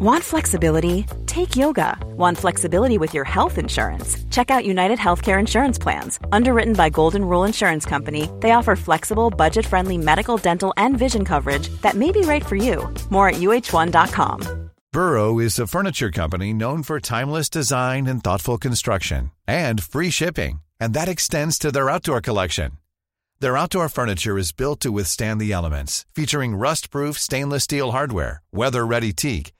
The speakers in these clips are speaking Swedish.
Want flexibility? Take yoga. Want flexibility with your health insurance? Check out United Healthcare Insurance Plans. Underwritten by Golden Rule Insurance Company, they offer flexible, budget friendly medical, dental, and vision coverage that may be right for you. More at uh1.com. Burrow is a furniture company known for timeless design and thoughtful construction and free shipping, and that extends to their outdoor collection. Their outdoor furniture is built to withstand the elements, featuring rust-proof stainless steel hardware, weather-ready teak,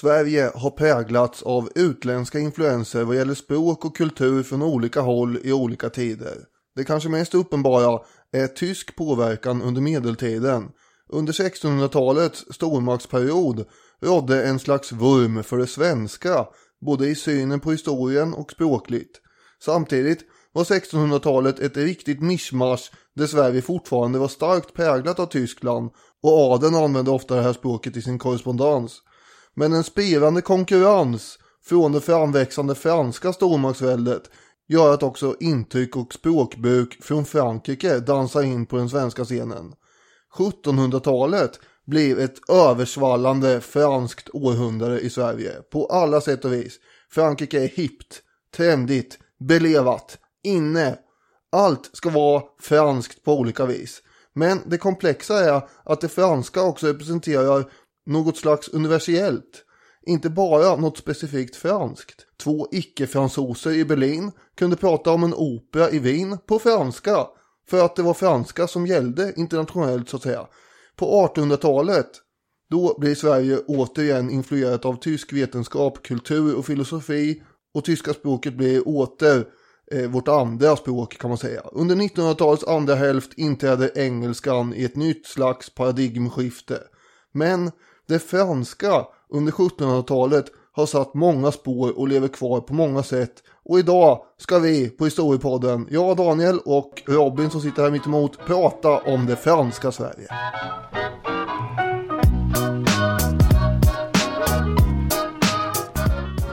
Sverige har präglats av utländska influenser vad gäller språk och kultur från olika håll i olika tider. Det kanske mest uppenbara är tysk påverkan under medeltiden. Under 1600-talets stormaktsperiod rådde en slags vurm för det svenska, både i synen på historien och språkligt. Samtidigt var 1600-talet ett riktigt mischmasch där Sverige fortfarande var starkt präglat av Tyskland och adeln använde ofta det här språket i sin korrespondens. Men en spirande konkurrens från det framväxande franska stormaktsväldet gör att också intryck och språkbruk från Frankrike dansar in på den svenska scenen. 1700-talet blir ett översvallande franskt århundrade i Sverige på alla sätt och vis. Frankrike är hippt, trendigt, belevat, inne. Allt ska vara franskt på olika vis. Men det komplexa är att det franska också representerar något slags universellt. Inte bara något specifikt franskt. Två icke-fransoser i Berlin kunde prata om en opera i Wien på franska. För att det var franska som gällde internationellt så att säga. På 1800-talet då blir Sverige återigen influerat av tysk vetenskap, kultur och filosofi. Och tyska språket blir åter eh, vårt andra språk kan man säga. Under 1900-talets andra hälft inträder engelskan i ett nytt slags paradigmskifte. Men det franska under 1700-talet har satt många spår och lever kvar på många sätt. Och idag ska vi på Historiepodden, jag Daniel och Robin som sitter här mitt emot prata om det franska Sverige.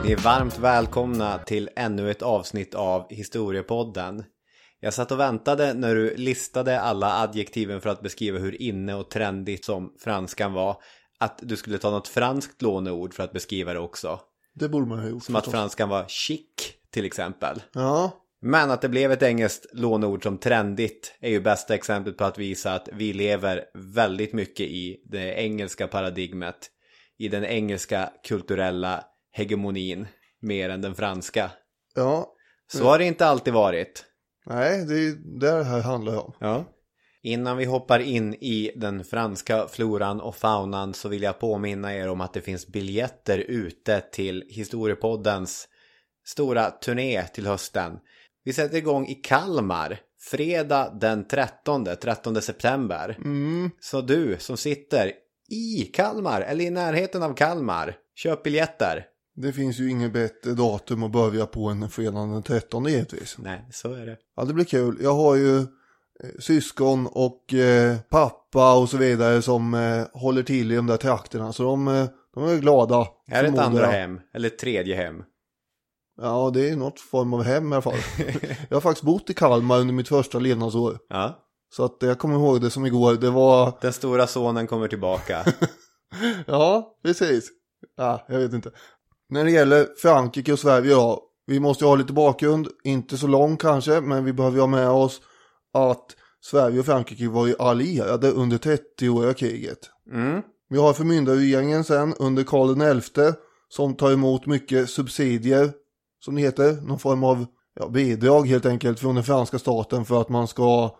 Ni är varmt välkomna till ännu ett avsnitt av Historiepodden. Jag satt och väntade när du listade alla adjektiven för att beskriva hur inne och trendigt som franskan var att du skulle ta något franskt låneord för att beskriva det också. Det borde man ha gjort. Som att franskan var chic till exempel. Ja. Men att det blev ett engelskt låneord som trendigt är ju bästa exemplet på att visa att vi lever väldigt mycket i det engelska paradigmet. I den engelska kulturella hegemonin mer än den franska. Ja. Så har det inte alltid varit. Nej, det är det det här handlar om. Ja. Innan vi hoppar in i den franska floran och faunan så vill jag påminna er om att det finns biljetter ute till Historiepoddens stora turné till hösten. Vi sätter igång i Kalmar fredag den 13, 13 september. Mm. Så du som sitter i Kalmar eller i närheten av Kalmar, köp biljetter. Det finns ju inget bättre datum att börja på än fredagen den 13 givetvis. Nej, så är det. Ja, det blir kul. Jag har ju syskon och eh, pappa och så vidare som eh, håller till i de där trakterna. Så de, eh, de är glada. Är det ett andra hem? Eller ett tredje hem? Ja, det är något form av hem i alla fall. jag har faktiskt bott i Kalmar under mitt första levnadsår. Ja. Så att jag kommer ihåg det som igår. Det var, Den stora sonen kommer tillbaka. ja, precis. Ja, jag vet inte. När det gäller Frankrike och Sverige då. Vi måste ju ha lite bakgrund. Inte så lång kanske, men vi behöver ju ha med oss att Sverige och Frankrike var ju allierade under 30-åriga kriget. Mm. Vi har förmyndarregeringen sen under Karl XI som tar emot mycket subsidier, som det heter, någon form av ja, bidrag helt enkelt från den franska staten för att man ska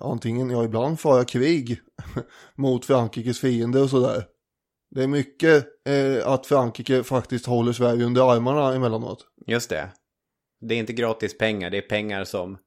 antingen, ja ibland föra krig mot Frankrikes fiender och sådär. Det är mycket eh, att Frankrike faktiskt håller Sverige under armarna emellanåt. Just det. Det är inte gratis pengar, det är pengar som...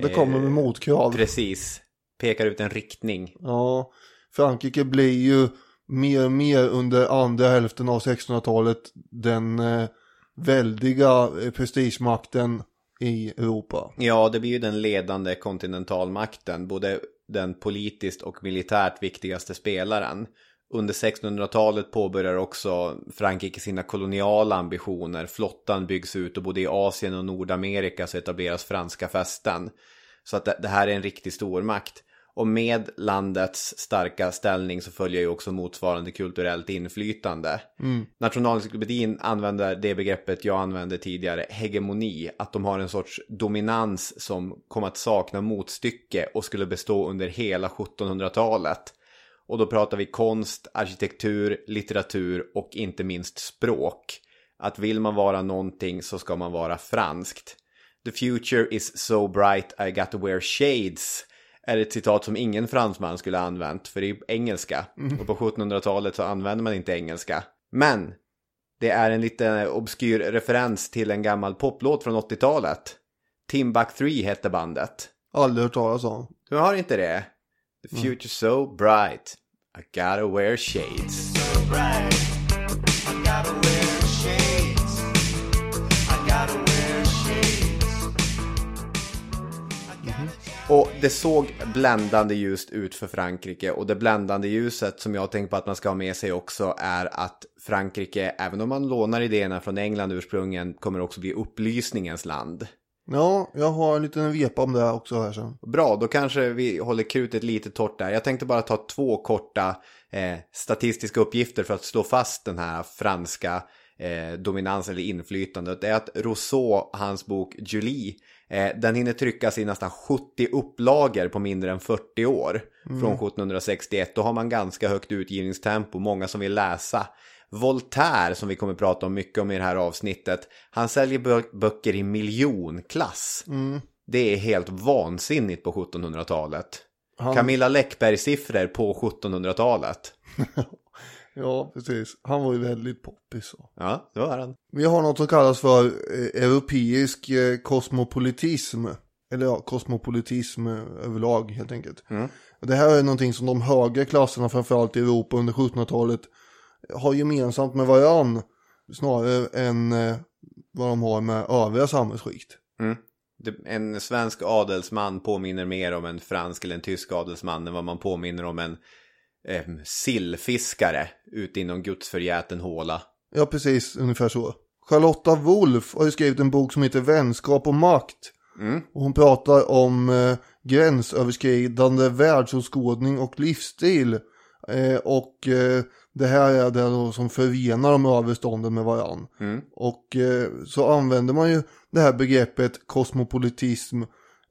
Det kommer med motkrav. Precis. Pekar ut en riktning. Ja, Frankrike blir ju mer och mer under andra hälften av 1600-talet den eh, väldiga eh, prestigemakten i Europa. Ja, det blir ju den ledande kontinentalmakten, både den politiskt och militärt viktigaste spelaren. Under 1600-talet påbörjar också Frankrike sina koloniala ambitioner. Flottan byggs ut och både i Asien och Nordamerika så etableras franska fästen. Så att det här är en riktig stormakt. Och med landets starka ställning så följer ju också motsvarande kulturellt inflytande. Mm. Nationalencyklopedin använder det begreppet jag använde tidigare, hegemoni. Att de har en sorts dominans som kommer att sakna motstycke och skulle bestå under hela 1700-talet. Och då pratar vi konst, arkitektur, litteratur och inte minst språk. Att vill man vara någonting så ska man vara franskt. The future is so bright I got to wear shades är ett citat som ingen fransman skulle ha använt, för det är engelska. Mm. Och på 1700-talet så använder man inte engelska. Men det är en lite obskyr referens till en gammal poplåt från 80-talet. Timbuk 3 hette bandet. Aldrig hört talas om. Du har inte det? The future mm. so bright i gotta wear shades. Mm-hmm. Och det såg bländande ljust ut för Frankrike och det bländande ljuset som jag tänker på att man ska ha med sig också är att Frankrike, även om man lånar idéerna från England ursprungligen, kommer också bli upplysningens land. Ja, jag har en liten vepa om det också här sen. Bra, då kanske vi håller krutet lite torrt där. Jag tänkte bara ta två korta eh, statistiska uppgifter för att slå fast den här franska eh, dominans eller inflytandet. Det är att Rousseau, hans bok Julie, Eh, den hinner tryckas i nästan 70 upplagor på mindre än 40 år. Mm. Från 1761. Då har man ganska högt utgivningstempo, många som vill läsa. Voltaire, som vi kommer att prata om mycket om i det här avsnittet, han säljer böcker i miljonklass. Mm. Det är helt vansinnigt på 1700-talet. Han... Camilla Läckberg-siffror på 1700-talet. Ja, precis. Han var ju väldigt poppis. Så. Ja, det var han. Vi har något som kallas för eh, europeisk eh, kosmopolitism. Eller ja, kosmopolitism eh, överlag helt enkelt. Mm. Det här är någonting som de högre klasserna, framförallt i Europa under 1700-talet, har gemensamt med varann. Snarare än eh, vad de har med övriga samhällsskikt. Mm. En svensk adelsman påminner mer om en fransk eller en tysk adelsman än vad man påminner om en eh, sillfiskare ute inom gudsförgäten håla. Ja, precis. Ungefär så. Charlotta Wolf har ju skrivit en bok som heter Vänskap och makt. Mm. Och hon pratar om eh, gränsöverskridande världsåskådning och livsstil. Eh, och eh, det här är det då som förenar de överstånden med varann. Mm. Och eh, så använder man ju det här begreppet kosmopolitism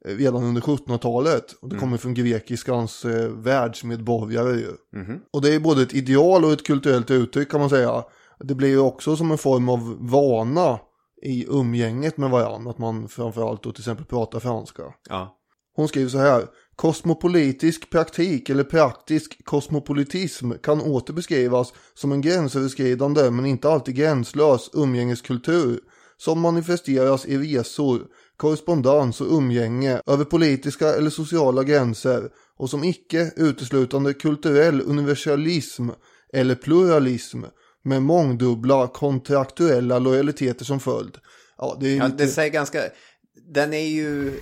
Eh, redan under 1700-talet. Och det mm. kommer från grekiskans eh, världsmedborgare ju. Mm. Och det är både ett ideal och ett kulturellt uttryck kan man säga. Det blir ju också som en form av vana i umgänget med varandra. Att man framförallt då till exempel pratar franska. Ja. Hon skriver så här. Kosmopolitisk praktik eller praktisk kosmopolitism kan åter beskrivas som en gränsöverskridande men inte alltid gränslös umgängeskultur som manifesteras i resor korrespondens och umgänge över politiska eller sociala gränser och som icke uteslutande kulturell universalism eller pluralism med mångdubbla kontraktuella lojaliteter som följd. Ja, det, är ja, lite... det säger ganska... Den är ju...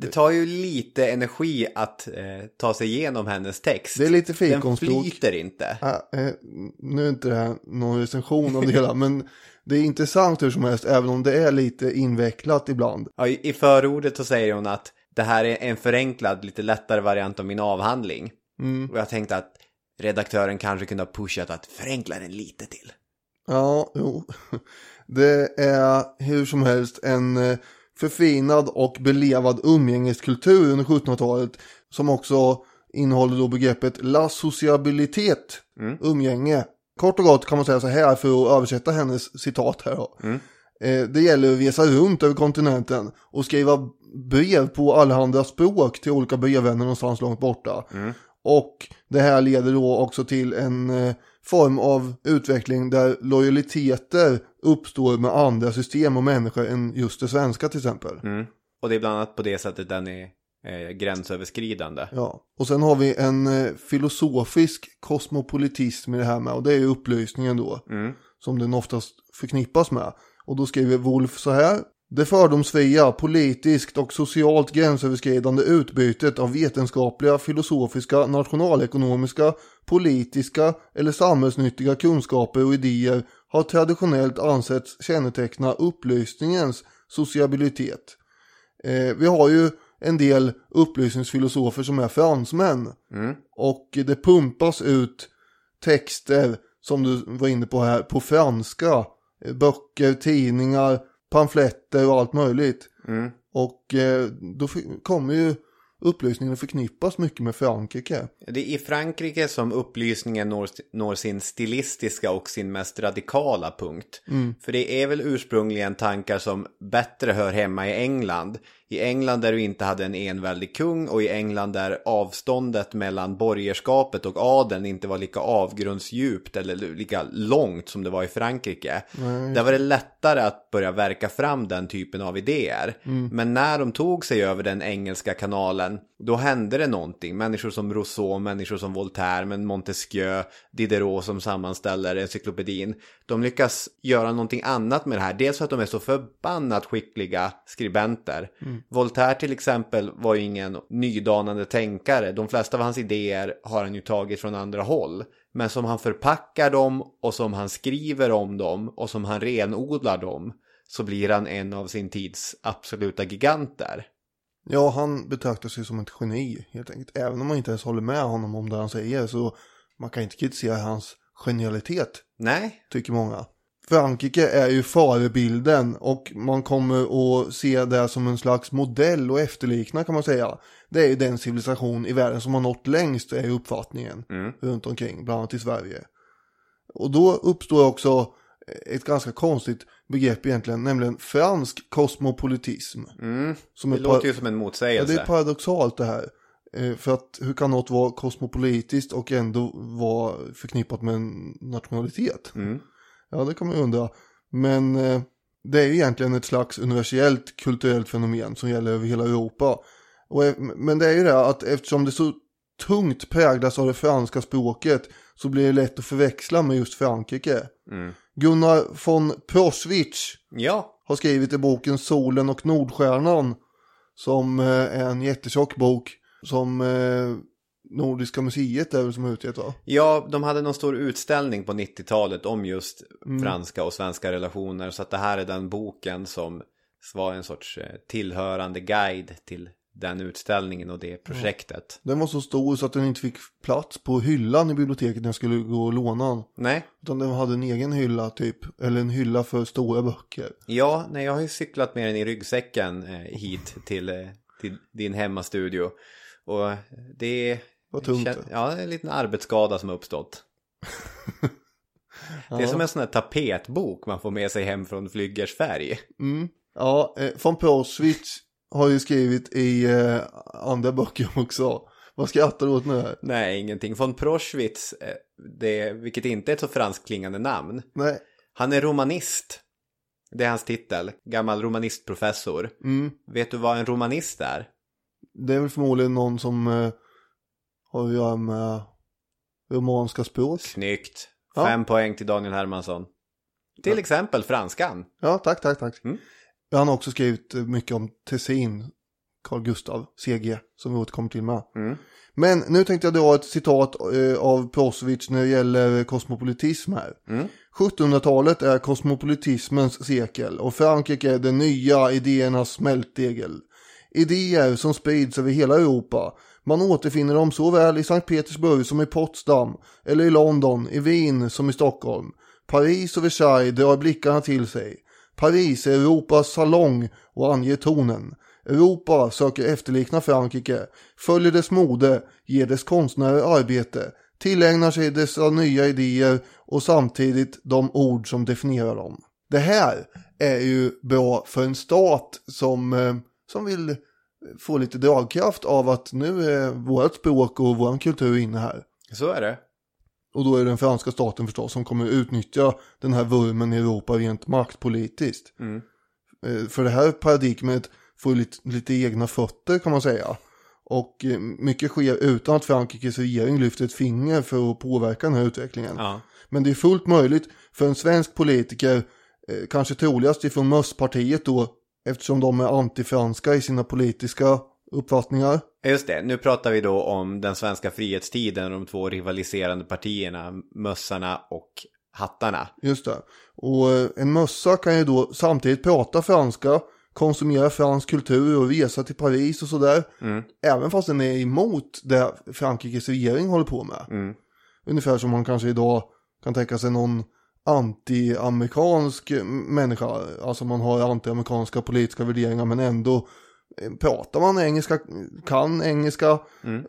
Det tar ju lite energi att eh, ta sig igenom hennes text. Det är lite fikonspråk. Den flyter inte. Äh, eh, nu är inte det här någon recension av det hela, men det är intressant hur som helst, även om det är lite invecklat ibland. Ja, I förordet så säger hon att det här är en förenklad, lite lättare variant av min avhandling. Mm. Och jag tänkte att redaktören kanske kunde ha pushat att förenkla den lite till. Ja, jo. Det är hur som helst en eh, förfinad och belevad umgängeskultur under 1700-talet som också innehåller då begreppet la sociabilitet, mm. umgänge. Kort och gott kan man säga så här för att översätta hennes citat här då. Mm. Eh, det gäller att resa runt över kontinenten och skriva brev på allehanda språk till olika brevvänner någonstans långt borta. Och det här leder då också till en eh, form av utveckling där lojaliteter uppstår med andra system och människor än just det svenska till exempel. Mm. Och det är bland annat på det sättet den är eh, gränsöverskridande. Ja, och sen har vi en eh, filosofisk kosmopolitism i det här med och det är ju upplysningen då. Som den oftast förknippas med. Och då skriver Wolf så här. Det fördomsfria, politiskt och socialt gränsöverskridande utbytet av vetenskapliga, filosofiska, nationalekonomiska, politiska eller samhällsnyttiga kunskaper och idéer har traditionellt ansetts känneteckna upplysningens sociabilitet. Eh, vi har ju en del upplysningsfilosofer som är fransmän. Och det pumpas ut texter, som du var inne på här, på franska. Böcker, tidningar, pamfletter och allt möjligt. Och eh, då kommer ju upplysningen förknippas mycket med Frankrike. Det är i Frankrike som upplysningen når, når sin stilistiska och sin mest radikala punkt. För det är väl ursprungligen tankar som bättre hör hemma i England. I England där du inte hade en enväldig kung och i England där avståndet mellan borgerskapet och adeln inte var lika avgrundsdjupt eller lika långt som det var i Frankrike. Där var det lättare att börja verka fram den typen av idéer. Men när de tog sig över den engelska kanalen då hände det någonting. Människor som Rousseau, människor som Voltaire, men Montesquieu, Diderot som sammanställer encyklopedin. De lyckas göra någonting annat med det här. Dels för att de är så förbannat skickliga skribenter. Voltaire till exempel var ju ingen nydanande tänkare. De flesta av hans idéer har han ju tagit från andra håll. Men som han förpackar dem och som han skriver om dem och som han renodlar dem så blir han en av sin tids absoluta giganter. Ja, han betraktar sig som ett geni helt enkelt. Även om man inte ens håller med honom om det han säger så man kan inte kritisera hans genialitet, Nej, tycker många. Frankrike är ju förebilden och man kommer att se det som en slags modell och efterlikna kan man säga. Det är ju den civilisation i världen som har nått längst är uppfattningen runt omkring, bland annat i Sverige. Och då uppstår också ett ganska konstigt begrepp egentligen, nämligen fransk kosmopolitism. Som det låter ju som en Ja, motsägelse. det är paradoxalt det här. Eh, För att hur kan något vara kosmopolitiskt och ändå vara förknippat med en nationalitet? Ja, det kan man ju undra. Men eh, det är ju egentligen ett slags universellt kulturellt fenomen som gäller över hela Europa. Och, eh, men det är ju det att eftersom det så tungt präglas av det franska språket så blir det lätt att förväxla med just Frankrike. Gunnar von Proschwitz Ja, har skrivit i boken Solen och Nordstjärnan. Som eh, är en jättetjock bok. Som eh, Nordiska museet är väl som utgett va? Ja, de hade någon stor utställning på 90-talet om just Mm. franska och svenska relationer. Så att det här är den boken som var en sorts eh, tillhörande guide till den utställningen och det projektet. Den var så stor så att den inte fick plats på hyllan i biblioteket när jag skulle gå och låna den. Nej, Utan den hade en egen hylla typ. Eller en hylla för stora böcker. ja, nej, jag har ju cyklat med den i ryggsäcken eh, hit till, eh, till din hemmastudio. Och det är... Vad tungt kän- det. Ja, en liten arbetsskada som har uppstått. Det är som en sån här tapetbok man får med sig hem från Flyggersfärg. Ja, eh, von Proschwitz har ju skrivit i eh, andra böcker också. Vad skrattar du åt nu här? Nej, ingenting. Von Proschwitz, eh, det, vilket inte är ett så franskklingande namn. Nej. Han är romanist. Det är hans titel. Gammal romanistprofessor. Mm. Vet du vad en romanist är? Det är väl förmodligen någon som eh, har att göra med romanska språk. Snyggt. Ja. Fem poäng till Daniel Hermansson. Till exempel franskan. Ja, tack, tack, tack. Mm. Han har också skrivit mycket om Tessin, Carl Gustav, CG, som vi återkommer till med. Mm. Men nu tänkte jag dra ett citat eh, av Prosovic när det gäller kosmopolitism här. 1700-talet är kosmopolitismens sekel och Frankrike är den nya idéernas smältdegel. Idéer som sprids över hela Europa. Man återfinner dem såväl i Sankt Petersburg som i Potsdam, eller i London, i Wien som i Stockholm. Paris och Versailles drar blickarna till sig. Paris är Europas salong och anger tonen. Europa söker efterlikna Frankrike, följer dess mode, ger dess konstnärer arbete, tillägnar sig dessa nya idéer och samtidigt de ord som definierar dem. Det här är ju bra för en stat som, eh, som vill få lite dragkraft av att nu är vårt språk och vår kultur inne här. Så är det. Och då är det den franska staten förstås som kommer utnyttja den här vurmen i Europa rent maktpolitiskt. Mm. Eh, För det här paradigmet får lite, lite egna fötter kan man säga. Och eh, mycket sker utan att Frankrikes regering lyfter ett finger för att påverka den här utvecklingen. Ja. Men det är fullt möjligt för en svensk politiker, eh, kanske troligast ifrån Mösspartiet då, eftersom de är antifranska i sina politiska uppfattningar. Just det, nu pratar vi då om den svenska frihetstiden och de två rivaliserande partierna, mössarna och hattarna. Just det. Och eh, en mössa kan ju då samtidigt prata franska, konsumera fransk kultur och resa till Paris och sådär. Även fast den är emot det Frankrikes regering håller på med. Ungefär som man kanske idag kan tänka sig någon anti-amerikansk människa. Alltså man har anti-amerikanska politiska värderingar men ändå pratar man engelska, kan engelska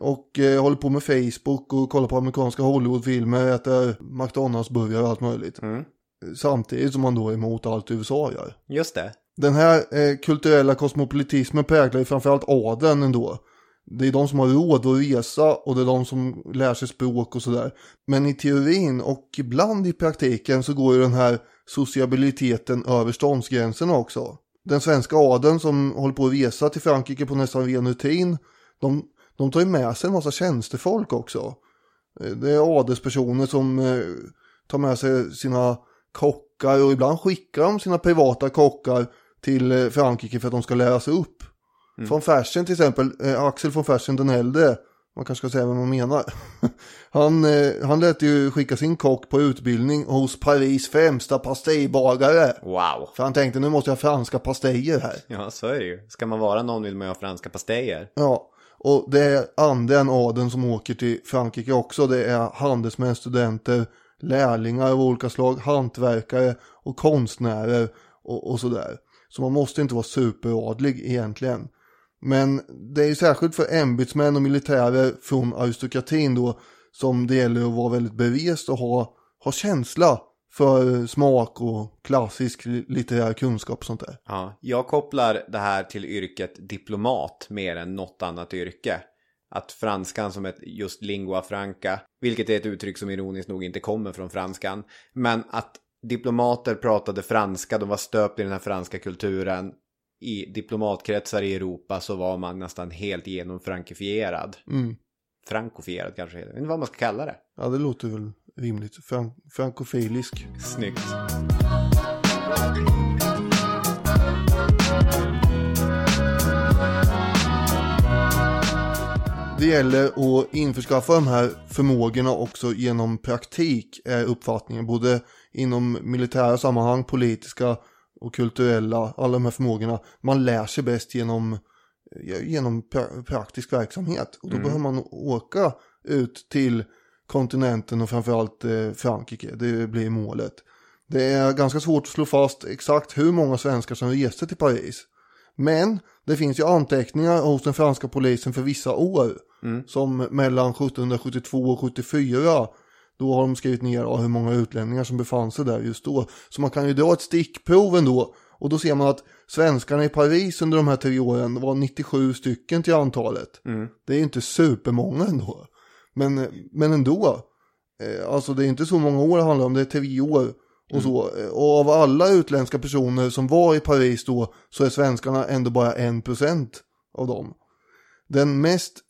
och eh, håller på med Facebook och kollar på amerikanska Hollywoodfilmer, äter McDonalds-burgare och allt möjligt. Samtidigt som man då är emot allt USA gör. Just det. Den här eh, kulturella kosmopolitismen präglar ju framförallt adeln ändå. Det är de som har råd att resa och det är de som lär sig språk och sådär. Men i teorin och ibland i praktiken så går ju den här sociabiliteten över ståndsgränserna också. Den svenska adeln som håller på att resa till Frankrike på nästan ren rutin, de, de tar ju med sig en massa tjänstefolk också. Eh, Det är adelspersoner som eh, tar med sig sina kockar och ibland skickar de sina privata kockar till eh, Frankrike för att de ska lära sig upp. Från Fersen till exempel, Axel von Fersen den äldre, man kanske ska säga vad man menar. han, eh, han lät ju skicka sin kock på utbildning hos Paris främsta pastejbagare. Wow. För han tänkte nu måste jag ha franska pastejer här. Ja, så är det ju. Ska man vara någon vill man ju ha franska pastejer. Ja, och det är anden adeln som åker till Frankrike också. Det är handelsmän, studenter, lärlingar av olika slag, hantverkare och konstnärer och, och sådär. Så man måste inte vara superadlig egentligen. Men det är ju särskilt för ämbetsmän och militärer från aristokratin då som det gäller att vara väldigt berest och ha, ha känsla för smak och klassisk litterär kunskap och sånt där. Ja, jag kopplar det här till yrket diplomat mer än något annat yrke. Att franskan som ett just lingua franca, vilket är ett uttryck som ironiskt nog inte kommer från franskan, men att diplomater pratade franska, de var stöpt i den här franska kulturen. I diplomatkretsar i Europa så var man nästan helt genom frankifierad. Mm. Frankofierad kanske, jag vet inte vad man ska kalla det. Ja, det låter väl rimligt. Fran- frankofilisk. Snyggt. Det gäller att införskaffa de här förmågorna också genom praktik är uppfattningen. Både inom militära sammanhang, politiska och kulturella. Alla de här förmågorna. Man lär sig bäst genom, ja, genom pra- praktisk verksamhet. Och då behöver man åka ut till kontinenten och framförallt eh, Frankrike. Det blir målet. Det är ganska svårt att slå fast exakt hur många svenskar som reste till Paris. Men det finns ju anteckningar hos den franska polisen för vissa år. Som mellan 1772 och 74. Då har de skrivit ner ja, hur många utlänningar som befann sig där just då. Så man kan ju dra ett stickprov ändå. Och då ser man att svenskarna i Paris under de här tre åren var 97 stycken till antalet. Det är ju inte supermånga ändå. Men, men ändå. Eh, Alltså det är inte så många år det handlar om, det är tre år. Och, så. Eh, och av alla utländska personer som var i Paris då så är svenskarna ändå bara en procent av dem. Den mest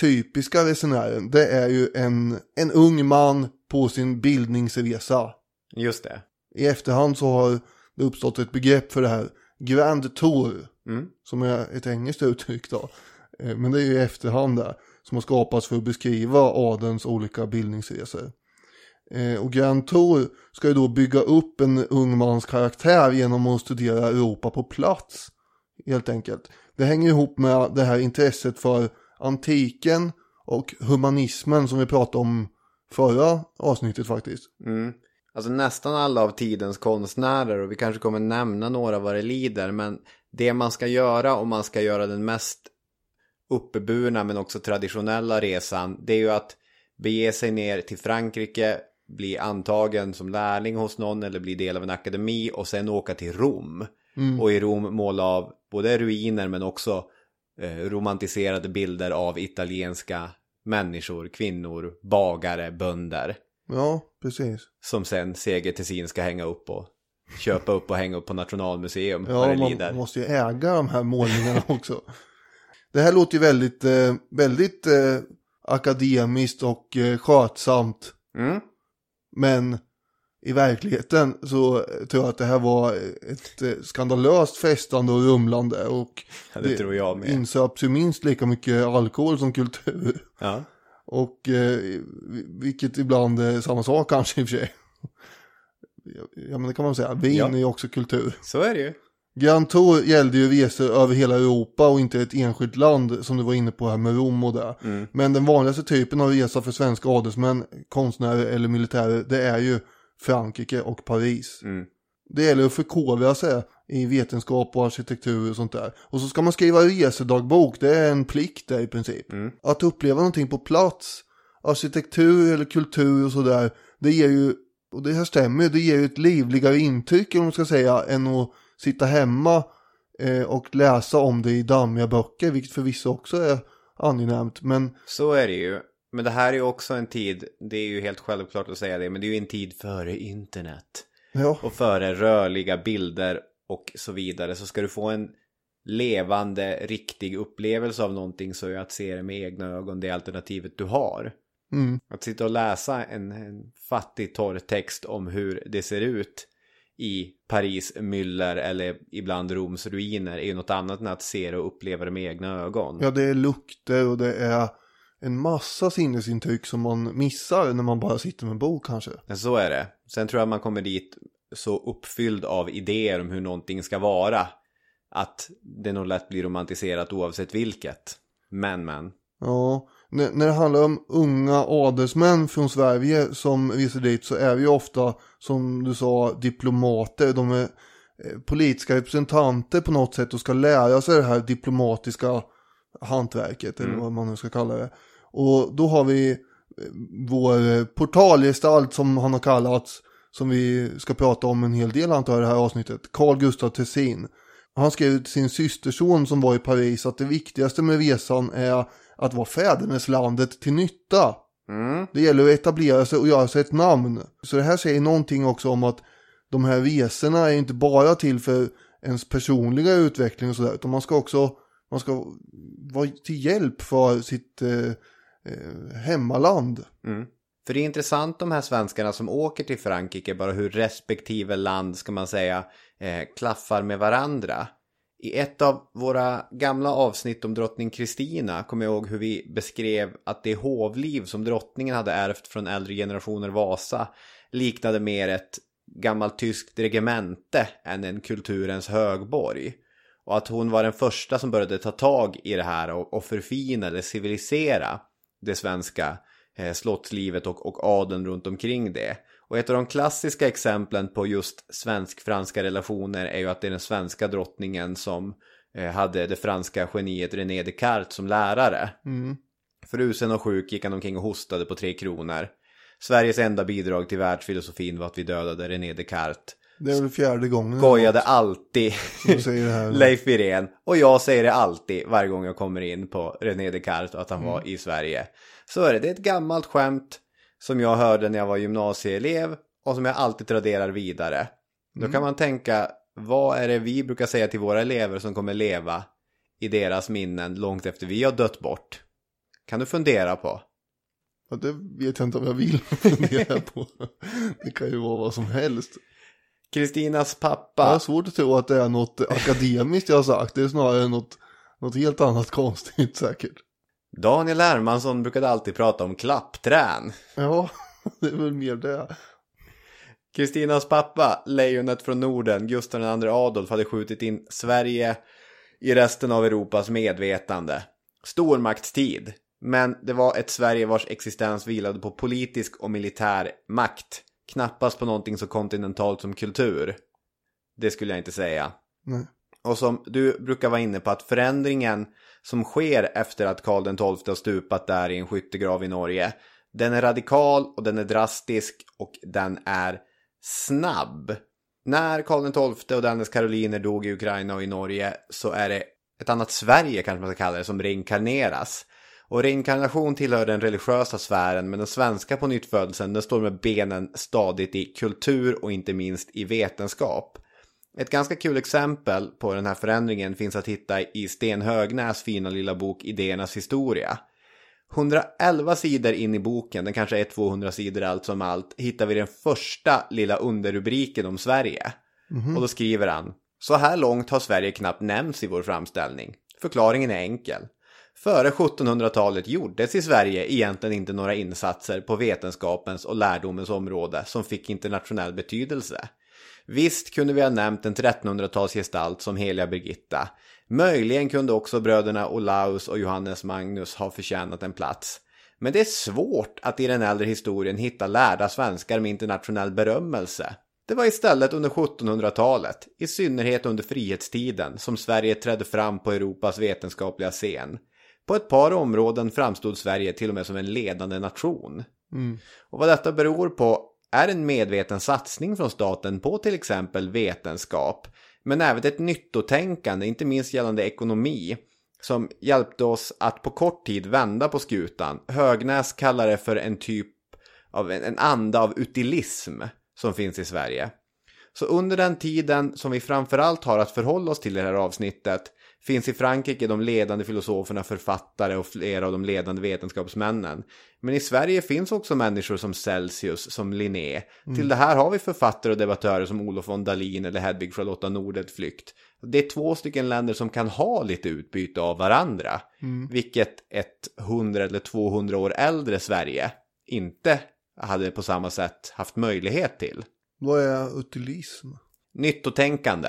typiska resenären det är ju en, en ung man på sin bildningsresa. Just det. I efterhand så har det uppstått ett begrepp för det här. Grand Tour. Som är ett engelskt uttryck då. Eh, Men det är ju i efterhand där. Som har skapats för att beskriva adelns olika bildningsresor. Eh, Och Grand Tour ska ju då bygga upp en ung mans karaktär genom att studera Europa på plats. Helt enkelt. Det hänger ihop med det här intresset för antiken och humanismen som vi pratade om förra avsnittet faktiskt. Alltså nästan alla av tidens konstnärer och vi kanske kommer nämna några vad det lider. Men det man ska göra om man ska göra den mest uppeburna men också traditionella resan. Det är ju att bege sig ner till Frankrike bli antagen som lärling hos någon eller bli del av en akademi och sen åka till Rom. Och i Rom måla av både ruiner men också romantiserade bilder av italienska människor, kvinnor, bagare, bönder. Ja, precis. Som sen Seger Tessin ska hänga upp och köpa upp och hänga upp på Nationalmuseum. Ja, man lider. måste ju äga de här målningarna också. Det här låter ju väldigt, eh, väldigt eh, akademiskt och eh, skötsamt. Mm. Men i verkligheten så tror jag att det här var ett eh, skandalöst festande och rumlande. Och Ja, det tror jag med. insöps ju minst lika mycket alkohol som kultur. Ja. Och eh, vilket ibland är samma sak kanske i och för sig. Ja men det kan man säga, vin Ja. är ju också kultur. Så är det ju. Grand Tour gällde ju resor över hela Europa och inte ett enskilt land som du var inne på här med Rom och det. Mm. Men den vanligaste typen av resa för svenska adelsmän, konstnärer eller militärer, det är ju Frankrike och Paris. Mm. Det gäller att förkovra sig i vetenskap och arkitektur och sånt där. Och så ska man skriva resedagbok, det är en plikt där i princip. Mm. Att uppleva någonting på plats, arkitektur eller kultur och sådär, det ger ju, och det här stämmer, det ger ju ett livligare intryck om man ska säga, än att sitta hemma eh, och läsa om det i dammiga böcker, vilket för vissa också är angenämt. Men Så är det ju. Men det här är ju också en tid, det är ju helt självklart att säga det, men det är ju en tid före internet. ja, Och före rörliga bilder och så vidare. Så ska du få en levande, riktig upplevelse av någonting så är att se det med egna ögon det alternativet du har. mm, Att sitta och läsa en, en fattig torr text om hur det ser ut i Paris myller eller ibland Roms ruiner är ju något annat än att se det och uppleva det med egna ögon. ja, det är lukter och det är en massa sinnesintryck som man missar när man bara sitter med en bok kanske. Så är det. Sen tror jag man kommer dit så uppfylld av idéer om hur någonting ska vara. Att det nog lätt blir romantiserat oavsett vilket. Men men. Ja, när, när det handlar om unga adelsmän från Sverige som reser dit så är vi ju ofta, som du sa, diplomater. De är eh, politiska representanter på något sätt och ska lära sig det här diplomatiska hantverket, eller vad man nu ska kalla det. Och då har vi eh, vår eh, portalgestalt som han har kallats, som vi ska prata om en hel del antar jag i det här avsnittet, Carl Gustaf Tessin. Han skrev till sin systerson som var i Paris att det viktigaste med resan är att vara fäderneslandet till nytta. Mm. Det gäller att etablera sig och göra sig ett namn. Så det här säger någonting också om att de här resorna är inte bara till för ens personliga utveckling och sådär, utan man ska också man ska vara till hjälp för sitt eh, eh, hemmaland. Mm. För det är intressant de här svenskarna som åker till Frankrike, bara hur respektive land, ska man säga, eh, klaffar med varandra. I ett av våra gamla avsnitt om drottning Kristina kommer jag ihåg hur vi beskrev att det hovliv som drottningen hade ärvt från äldre generationer Vasa liknade mer ett gammalt tyskt regemente än en kulturens högborg. Och att hon var den första som började ta tag i det här och, och förfina eller civilisera det svenska eh, slottslivet och, och adeln runt omkring det. Och ett av de klassiska exemplen på just svensk-franska relationer är ju att det är den svenska drottningen som eh, hade det franska geniet René Descartes som lärare. Mm. Frusen och sjuk gick han omkring och hostade på tre kronor. Sveriges enda bidrag till världsfilosofin var att vi dödade René Descartes. Det är väl fjärde gången. Skojade alltid. Leif Wirén. Och jag säger det alltid varje gång jag kommer in på René Descartes och att han Mm. var i Sverige. Så är det, det är ett gammalt skämt som jag hörde när jag var gymnasieelev och som jag alltid traderar vidare. Då Mm. kan man tänka, vad är det vi brukar säga till våra elever som kommer leva i deras minnen långt efter vi har dött bort? Kan du fundera på? Ja, det vet jag inte om jag vill fundera på. Det kan ju vara vad som helst. Kristinas Jag har pappa. svårt att tro att det är något akademiskt jag har sagt. Det är snarare något, något helt annat konstigt säkert. Daniel Hermansson brukade alltid prata om klappträn. Ja, det är väl mer det. Kristinas pappa, lejonet från Norden, Gustav II Adolf, hade skjutit in Sverige i resten av Europas medvetande. Stormaktstid. Men det var ett Sverige vars existens vilade på politisk och militär makt. Knappast på någonting så kontinentalt som kultur. Det skulle jag inte säga. Nej. Och som du brukar vara inne på att förändringen som sker efter att Karl XII har stupat där i en skyttegrav i Norge. Den är radikal och den är drastisk och den är snabb. När Karl XII och dennes karoliner dog i Ukraina och i Norge så är det ett annat Sverige kanske man ska kalla det som reinkarneras. Och reinkarnation tillhör den religiösa sfären men den svenska på nyttfödelsen den står med benen stadigt i kultur och inte minst i vetenskap. Ett ganska kul exempel på den här förändringen finns att hitta i Sten Högnäs fina lilla bok Idéernas historia. 111 sidor in i boken, den kanske är 200 sidor allt som allt, hittar vi den första lilla underrubriken om Sverige. Och då skriver han Så här långt har Sverige knappt nämnts i vår framställning. Förklaringen är enkel. Före 1700-talet gjordes i Sverige egentligen inte några insatser på vetenskapens och lärdomens område som fick internationell betydelse. Visst kunde vi ha nämnt en 1300-talsgestalt som heliga Birgitta. Möjligen kunde också bröderna Olaus och Johannes Magnus ha förtjänat en plats. Men det är svårt att i den äldre historien hitta lärda svenskar med internationell berömmelse. Det var istället under 1700-talet, i synnerhet under frihetstiden, som Sverige trädde fram på Europas vetenskapliga scen. På ett par områden framstod Sverige till och med som en ledande nation. Och vad detta beror på är en medveten satsning från staten på till exempel vetenskap, men även ett nyttotänkande, inte minst gällande ekonomi, som hjälpte oss att på kort tid vända på skutan. Högnäs kallar det för en typ av en, en anda av utilism som finns i Sverige. Så under den tiden som vi framförallt har att förhålla oss till i det här avsnittet finns i Frankrike de ledande filosoferna, författare och flera av de ledande vetenskapsmännen. Men i Sverige finns också människor som Celsius, som Linné. Till det här har vi författare och debattörer som Olof von Dalin eller Hedvig Charlotta Nordelt Flykt. Det är två stycken länder som kan ha lite utbyte av varandra. Vilket ett 100 eller 200 år äldre Sverige inte hade på samma sätt haft möjlighet till. Vad är utilism? Nyttotänkande.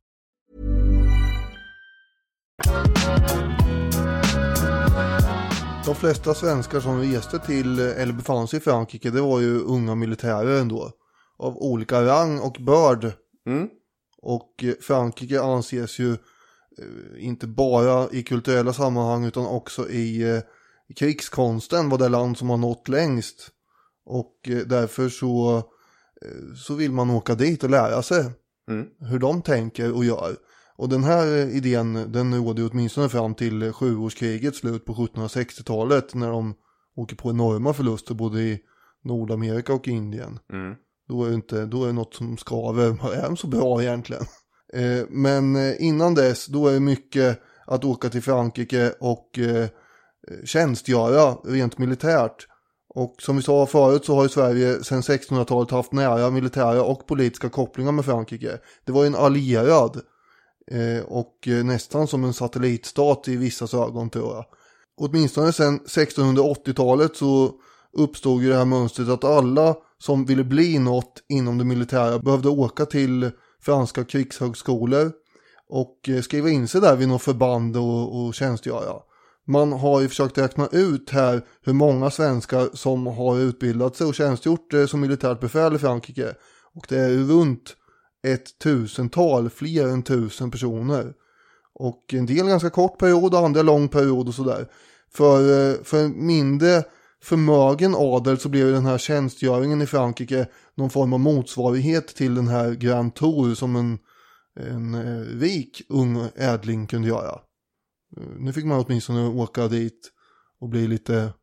De flesta svenskar som reste till eller befann sig i Frankrike det var ju unga militärer ändå. Av olika rang och börd. Mm. Och eh, Frankrike anses ju eh, inte bara i kulturella sammanhang utan också i, eh, krigskonsten vara det land som har nått längst. Och därför så, så vill man åka dit och lära sig Mm. hur de tänker och gör. Och den här idén den råder åtminstone fram till sjuårskrigets slut på 1760-talet när de åker på enorma förluster både i Nordamerika och Indien. Mm. Då är det, inte, då är det något som skaver. Är de så bra egentligen? Eh, men eh, innan dess, då är det mycket att åka till Frankrike och eh, tjänstgöra rent militärt. Och som vi sa förut så har ju Sverige sedan 1600-talet haft nära militära och politiska kopplingar med Frankrike. Det var ju en allierad Eh, och eh, nästan som en satellitstat i vissas ögon tror jag. Åtminstone sedan 1680-talet så uppstod ju det här mönstret att alla som ville bli något inom det militära behövde åka till franska krigshögskolor och eh, skriva in sig där vid något förband och, och tjänstgöra. Man har ju försökt räkna ut här hur många svenskar som har utbildat sig och tjänstgjort som militärt befäl i Frankrike. Och det är runt ett tusental, fler än tusen personer. Och en del ganska kort period och andra lång period och sådär. För, eh, för en mindre förmögen adel så blev den här tjänstgöringen i Frankrike någon form av motsvarighet till den här Grand Tour som en, en eh, rik ung ädling kunde göra. Eh, Nu fick man åtminstone åka dit och bli lite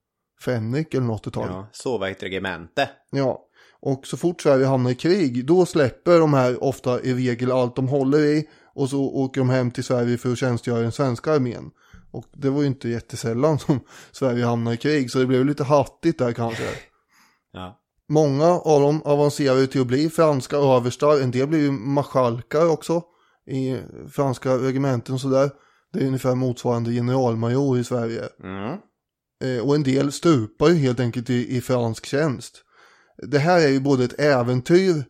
fänrik eller något ett tag. Ja, sova i ett regemente. Ja, och så fort Sverige hamnar i krig, då släpper de här ofta i regel allt de håller i och så åker de hem till Sverige för att tjänstgöra i den svenska armén. Och det var ju inte jättesällan som Sverige hamnade i krig, så det blev lite hattigt där kanske. Ja. Många av dem avancerade till att bli franska överstar, en del blev ju marskalkar också i franska regementen och sådär. Det är ungefär motsvarande generalmajor i Sverige. Mm. Eh, och en del stupar ju helt enkelt i, i fransk tjänst. Det här är ju både ett äventyr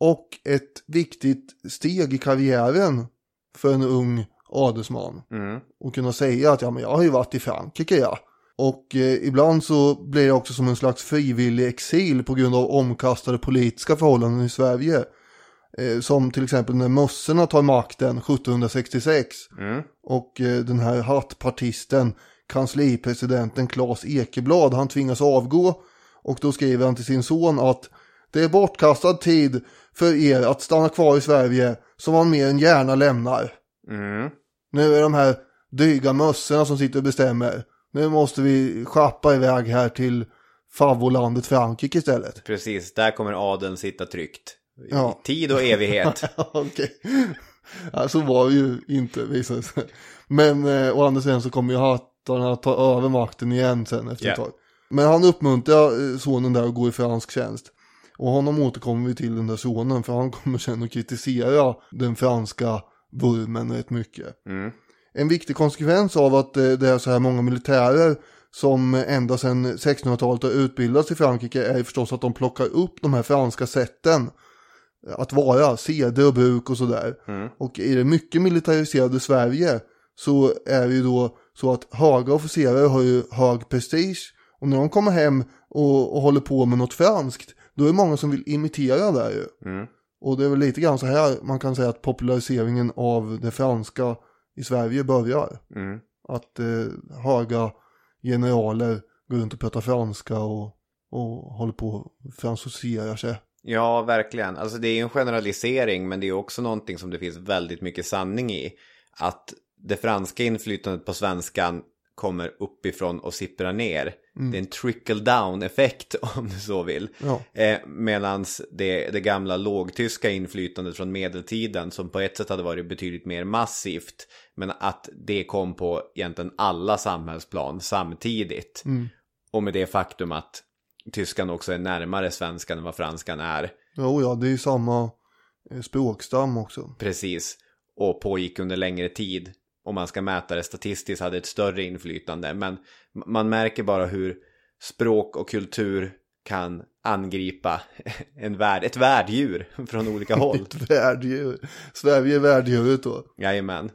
och ett viktigt steg i karriären för en ung adelsman. Mm. Och kunna säga att ja, men jag har ju varit i Frankrike ja. Och eh, ibland så blir det också som en slags frivillig exil på grund av omkastade politiska förhållanden i Sverige. Eh, som till exempel när mössorna tar makten 1766. Mm. Och eh, den här hattpartisten, kanslipresidenten Claes Ekeblad, han tvingas avgå. Och då skriver han till sin son att det är bortkastad tid för er att stanna kvar i Sverige som man mer än gärna lämnar. Mm. Nu är de här dryga mössorna som sitter och bestämmer. Nu måste vi schappa iväg här till favolandet Frankrike istället. Precis, där kommer adeln sitta tryggt. I Ja. Tid och evighet. Okej. Ja, så var det ju inte visade sig. Men eh, å andra sidan så kommer ju hattarna ta över makten igen sen efter ett tag. Men han uppmuntrar eh, sonen där att gå i fransk tjänst. Och honom återkommer vi till den där sonen för han kommer sen att kritisera den franska vurmen rätt mycket. Mm. En viktig konsekvens av att eh, det är så här många militärer som ända sedan 1600-talet har utbildats i Frankrike är förstås att de plockar upp de här franska sätten att vara, seder och bruk och sådär. Mm. Och i det mycket militariserade Sverige så är det ju då så att höga officerare har ju hög prestige och när de kommer hem och, och håller på med något franskt då är det många som vill imitera det ju. Mm. Och det är väl lite grann så här man kan säga att populariseringen av det franska i Sverige börjar. Mm. Att eh, höga generaler går runt och pratar franska och, och håller på och fransosiserar sig. Ja, verkligen. Alltså det är ju en generalisering, men det är också någonting som det finns väldigt mycket sanning i. Att det franska inflytandet på svenskan kommer uppifrån och sipprar ner. Det är en trickle down effekt om du så vill. Ja. Eh, Medan det, det gamla lågtyska inflytandet från medeltiden som på ett sätt hade varit betydligt mer massivt. Men att det kom på egentligen alla samhällsplan samtidigt. Och med det faktum att tyskan också är närmare svenskan än vad franskan är. Jo, ja, det är ju samma eh, språkstam också. Precis. Och pågick under längre tid. Om man ska mäta det statistiskt hade ett större inflytande. Men man märker bara hur språk och kultur kan angripa en värld, ett värddjur från olika håll. Ett värddjur. Sverige är värddjuret då. Jajamän.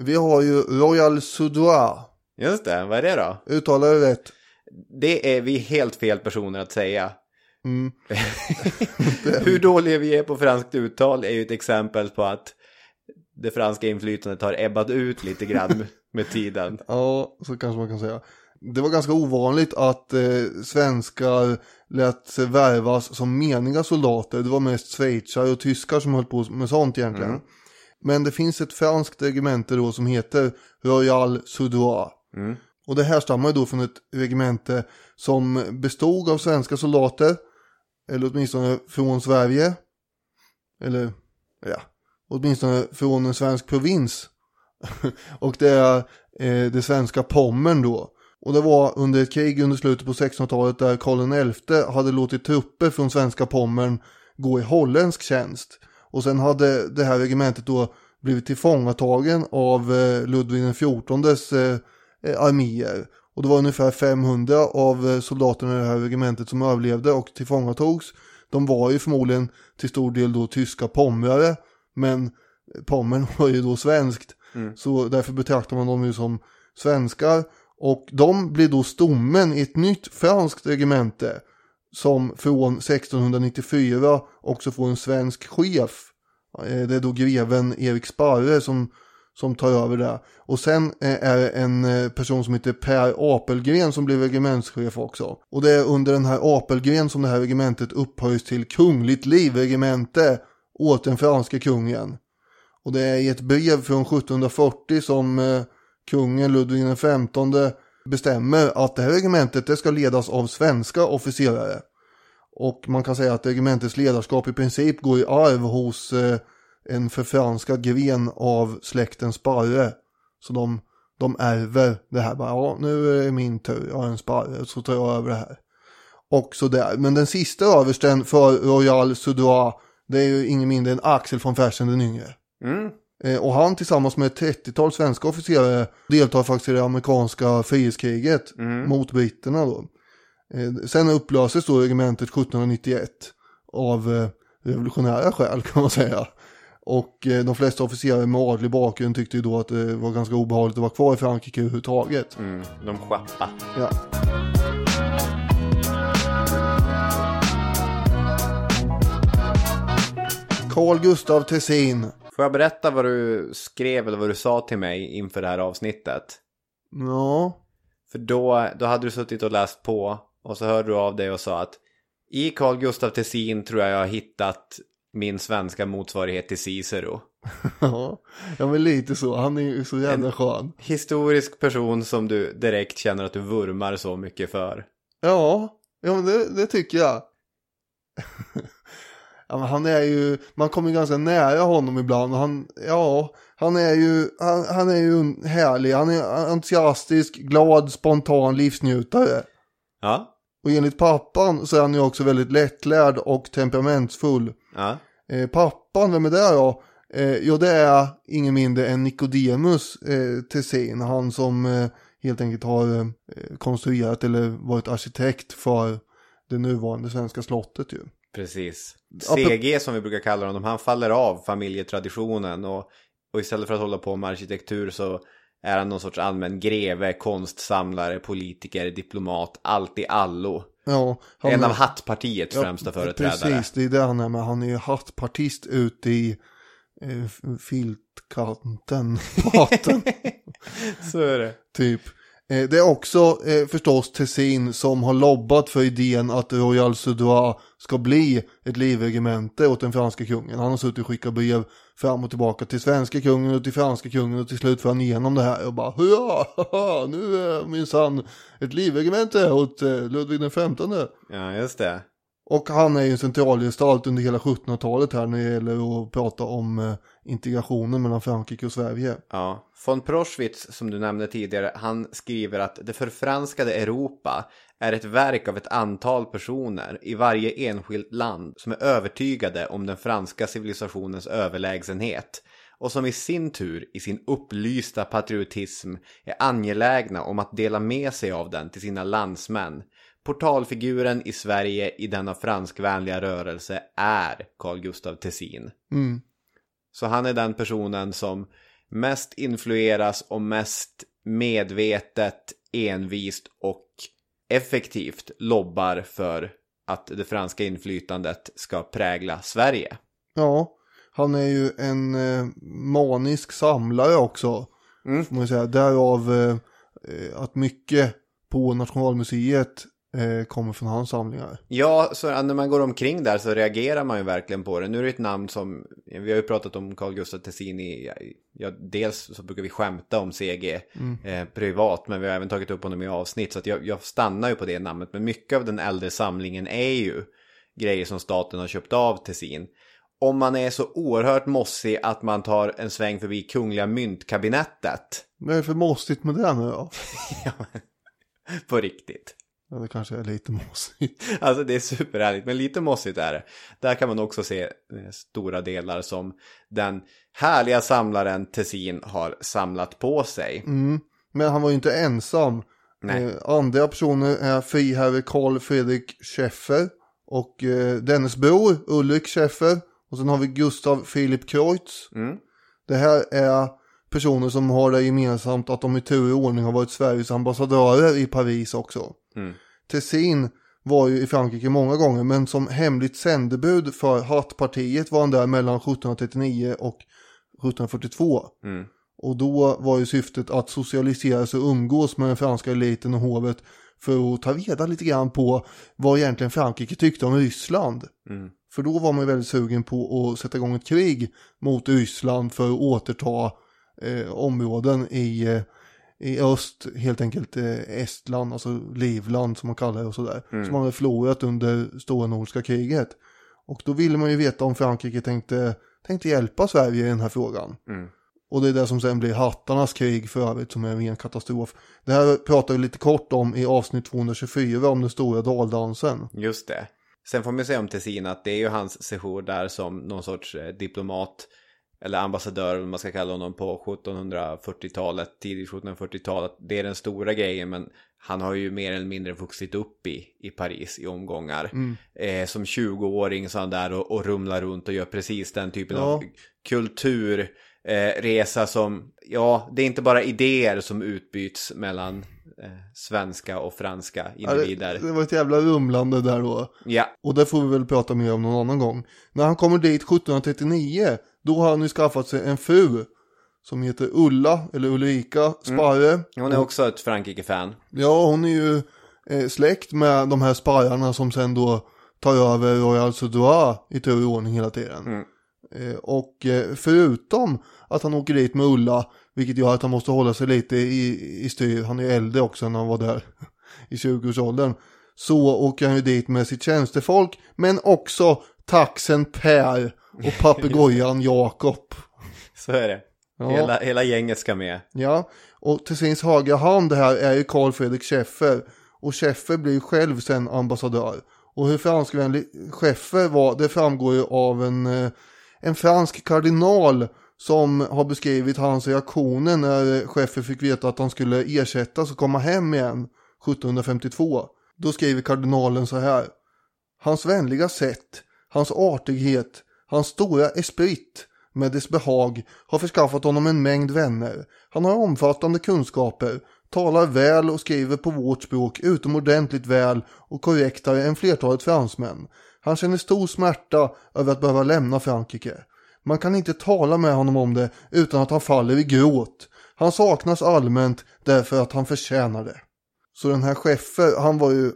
Vi har ju Royal Sudois. Just det, vad är det då? Uttalar jag rätt? Det är vi helt fel personer att säga. Mm. Hur dåliga vi är på franskt uttal är ju ett exempel på att det franska inflytandet har ebbat ut lite grann med tiden. Ja, så kanske man kan säga. Det var ganska ovanligt att eh, svenskar lät sig värvas som meniga soldater. Det var mest schweizare och tyskar som höll på med sånt egentligen. Mm. Men det finns ett franskt regemente då som heter Royal Sudois. Mm. Och det här stammar ju då från ett regemente som bestod av svenska soldater. Eller åtminstone från Sverige. Eller, ja, åtminstone från en svensk provins. och det är eh, det svenska Pommern då. Och det var under ett krig under slutet på 1600-talet där Karl XI hade låtit trupper från svenska Pommern gå i holländsk tjänst. Och sen hade det här regementet då blivit tillfångatagen av eh, Ludvig XIVs eh, eh, arméer. Och det var ungefär 500 av eh, soldaterna i det här regementet som överlevde och tillfångatogs. De var ju förmodligen till stor del då tyska pomrare. Men Pommern var ju då svenskt. Så därför betraktar man dem ju som svenskar. Och de blir då stommen i ett nytt franskt regemente. Som från 1694 också får en svensk chef. Eh, Det är då greven Erik Sparre som, som tar över det. Och sen eh, är det en eh, person som heter Per Apelgren som blir regementschef också. Och det är under den här Apelgren som det här regementet upphöjs till kungligt livregemente åt den franske kungen. Och det är i ett brev från 1740 som eh, kungen Ludvig XV bestämmer att det här regementet det ska ledas av svenska officerare. Och man kan säga att regementets ledarskap i princip går i arv hos eh, en förfranskad gren av släkten Sparre. Så de, de ärver det här. Bara, ja, nu är det min tur, jag har en Sparre, så tar jag över det här. Och sådär. Men den sista översten för Royal Sudrois, det är ju ingen mindre än Axel von Fersen den yngre. Mm. Eh, Och han tillsammans med ett 30-tal svenska officerare deltar faktiskt i det amerikanska frihetskriget mot britterna då. Eh, Sen upplöses då regementet 1791 av eh, revolutionära skäl kan man säga. Och de flesta officerare med adlig bakgrund tyckte ju då att det var ganska obehagligt att vara kvar i Frankrike överhuvudtaget. Mm, de schappa. Ja. Carl Gustav Tessin. Får jag berätta vad du skrev eller vad du sa till mig inför det här avsnittet? Ja, För då, då hade du suttit och läst på och så hörde du av dig och sa att i Carl Gustaf Tessin tror jag jag har hittat min svenska motsvarighet till Cicero. ja, ja men lite så. Han är ju så jävla skön. Historisk person som du direkt känner att du vurmar så mycket för. Ja, ja men det, det tycker jag. han är ju, man kommer ganska nära honom ibland. Han, ja, han är ju, han, han är ju härlig. Han är entusiastisk, glad, spontan livsnjutare. Ja, Och enligt pappan så är han ju också väldigt lättlärd och temperamentsfull. ja. Eh, pappan, vem är det då? Eh, jo, det är ingen mindre än Nicodemus eh, Tessin. Han som eh, helt enkelt har eh, konstruerat eller varit arkitekt för det nuvarande svenska slottet ju. Precis. CG som vi brukar kalla honom, han faller av familjetraditionen och, och istället för att hålla på med arkitektur så är han någon sorts allmän greve, konstsamlare, politiker, diplomat, allt i allo. Ja, han en är- av hattpartiets ja, främsta företrädare. Precis, det är det han är med. Han är ju hattpartist ute i eh, filtkanten. Så är det. Typ. Eh, det är också eh, förstås Tessin som har lobbat för idén att Royal Sudrois ska bli ett livregemente åt den franska kungen. Han har suttit och skickat brev fram och tillbaka till svenska kungen och till franska kungen och till slut får han igenom det här och bara hurra! haha, nu är minsann ett livregemente åt eh, Ludvig den femtonde. Ja, just det. Och han är ju en centralgestalt under hela 1700-talet här när det gäller att prata om eh, integrationen mellan Frankrike och Sverige. Ja. Von Proschwitz, som du nämnde tidigare, han skriver att det förfranskade Europa är ett verk av ett antal personer i varje enskilt land som är övertygade om den franska civilisationens överlägsenhet och som i sin tur i sin upplysta patriotism är angelägna om att dela med sig av den till sina landsmän. Portalfiguren i Sverige i denna franskvänliga rörelse är Carl Gustaf Tessin. Mm. Så han är den personen som mest influeras och mest medvetet, envist och effektivt lobbar för att det franska inflytandet ska prägla Sverige. Ja, han är ju en eh, manisk samlare också. Mm. Får man säga. Därav eh, eh, att mycket på Nationalmuseet eh, kommer från hans samlingar. Ja, så när man går omkring där så reagerar man ju verkligen på det. Nu är det ett namn som, vi har ju pratat om Carl Gustaf Tessin i, ja, dels så brukar vi skämta om CG eh, privat, men vi har även tagit upp honom i avsnitt. Så att jag, jag stannar ju på det namnet. Men mycket av den äldre samlingen är ju grejer som staten har köpt av Tessin. Om man är så oerhört mossig att man tar en sväng förbi Kungliga Myntkabinettet. Vad är det för måstigt med det nu då? Ja, på riktigt. Ja, det kanske är lite mossigt. Alltså det är superhärligt, men lite mossigt är det. Där kan man också se eh, stora delar som den härliga samlaren Tessin har samlat på sig. Mm. Men han var ju inte ensam. Nej. Eh, andra personer är friherre Karl Fredrik Schäffer och eh, dennes bror Ulrik Schäffer. Och sen har vi Gustav Philip Kreutz. Mm. Det här är personer som har det gemensamt att de i tur och ordning har varit Sveriges ambassadörer i Paris också. Mm. Tessin var ju i Frankrike många gånger men som hemligt sändebud för Hattpartiet var han där mellan 1739 och 1742. Mm. Och då var ju syftet att socialisera sig och umgås med den franska eliten och hovet för att ta reda lite grann på vad egentligen Frankrike tyckte om Ryssland. Mm. För då var man väldigt sugen på att sätta igång ett krig mot Ryssland för att återta eh, områden i, eh, i öst, helt enkelt eh, Estland, alltså Livland som man kallar det och sådär. Som man hade förlorat under stora nordiska kriget. Och då ville man ju veta om Frankrike tänkte, tänkte hjälpa Sverige i den här frågan. Mm. Och det är det som sen blir hattarnas krig för övrigt som är en ren katastrof. Det här pratar vi lite kort om i avsnitt 224 om den stora daldansen. Just det. Sen får man säga om Tessin att det är ju hans sejour där som någon sorts eh, diplomat eller ambassadör, om man ska kalla honom, på 1740-talet, tidigt 1740-talet. Det är den stora grejen, men han har ju mer eller mindre vuxit upp i, i Paris i omgångar. Eh, som 20-åring så han där och, och rumlar runt och gör precis den typen Ja. av kulturresa eh, som, ja, det är inte bara idéer som utbyts mellan eh, svenska och franska Ja, det, individer. det var ett jävla rumlande där då. Ja, Och det får vi väl prata mer om någon annan gång. När han kommer dit 1739, då har han ju skaffat sig en fru. Som heter Ulla, eller Ulrika Sparre. hon är också ett Frankrike-fan. Ja, hon är ju eh, släkt med de här spararna som sen då tar över Royal Sudrois i tur och ordning hela tiden. Mm. Eh, och eh, förutom att han åker dit med Ulla, vilket gör att han måste hålla sig lite i, i styr, han är äldre också än han var där i 20-årsåldern, så åker han ju dit med sitt tjänstefolk, men också taxen Per och papegojan Jakob. Så är det. Ja. Hela, hela gänget ska med. Ja, och till sin högra hand här är ju Carl Fredrik Schäffer. Och Schäffer blir ju själv sen ambassadör. Och hur franskvänlig Schäffer var, det framgår ju av en, eh, en fransk kardinal som har beskrivit hans reaktioner när Schäffer fick veta att han skulle ersättas och komma hem igen 1752. Då skriver kardinalen så här. Hans vänliga sätt, hans artighet, hans stora esprit med dess behag har förskaffat honom en mängd vänner. Han har omfattande kunskaper, talar väl och skriver på vårt språk utomordentligt väl och korrektare än flertalet fransmän. Han känner stor smärta över att behöva lämna Frankrike. Man kan inte tala med honom om det utan att han faller i gråt. Han saknas allmänt därför att han förtjänar det. Så den här Schäffer, han var ju,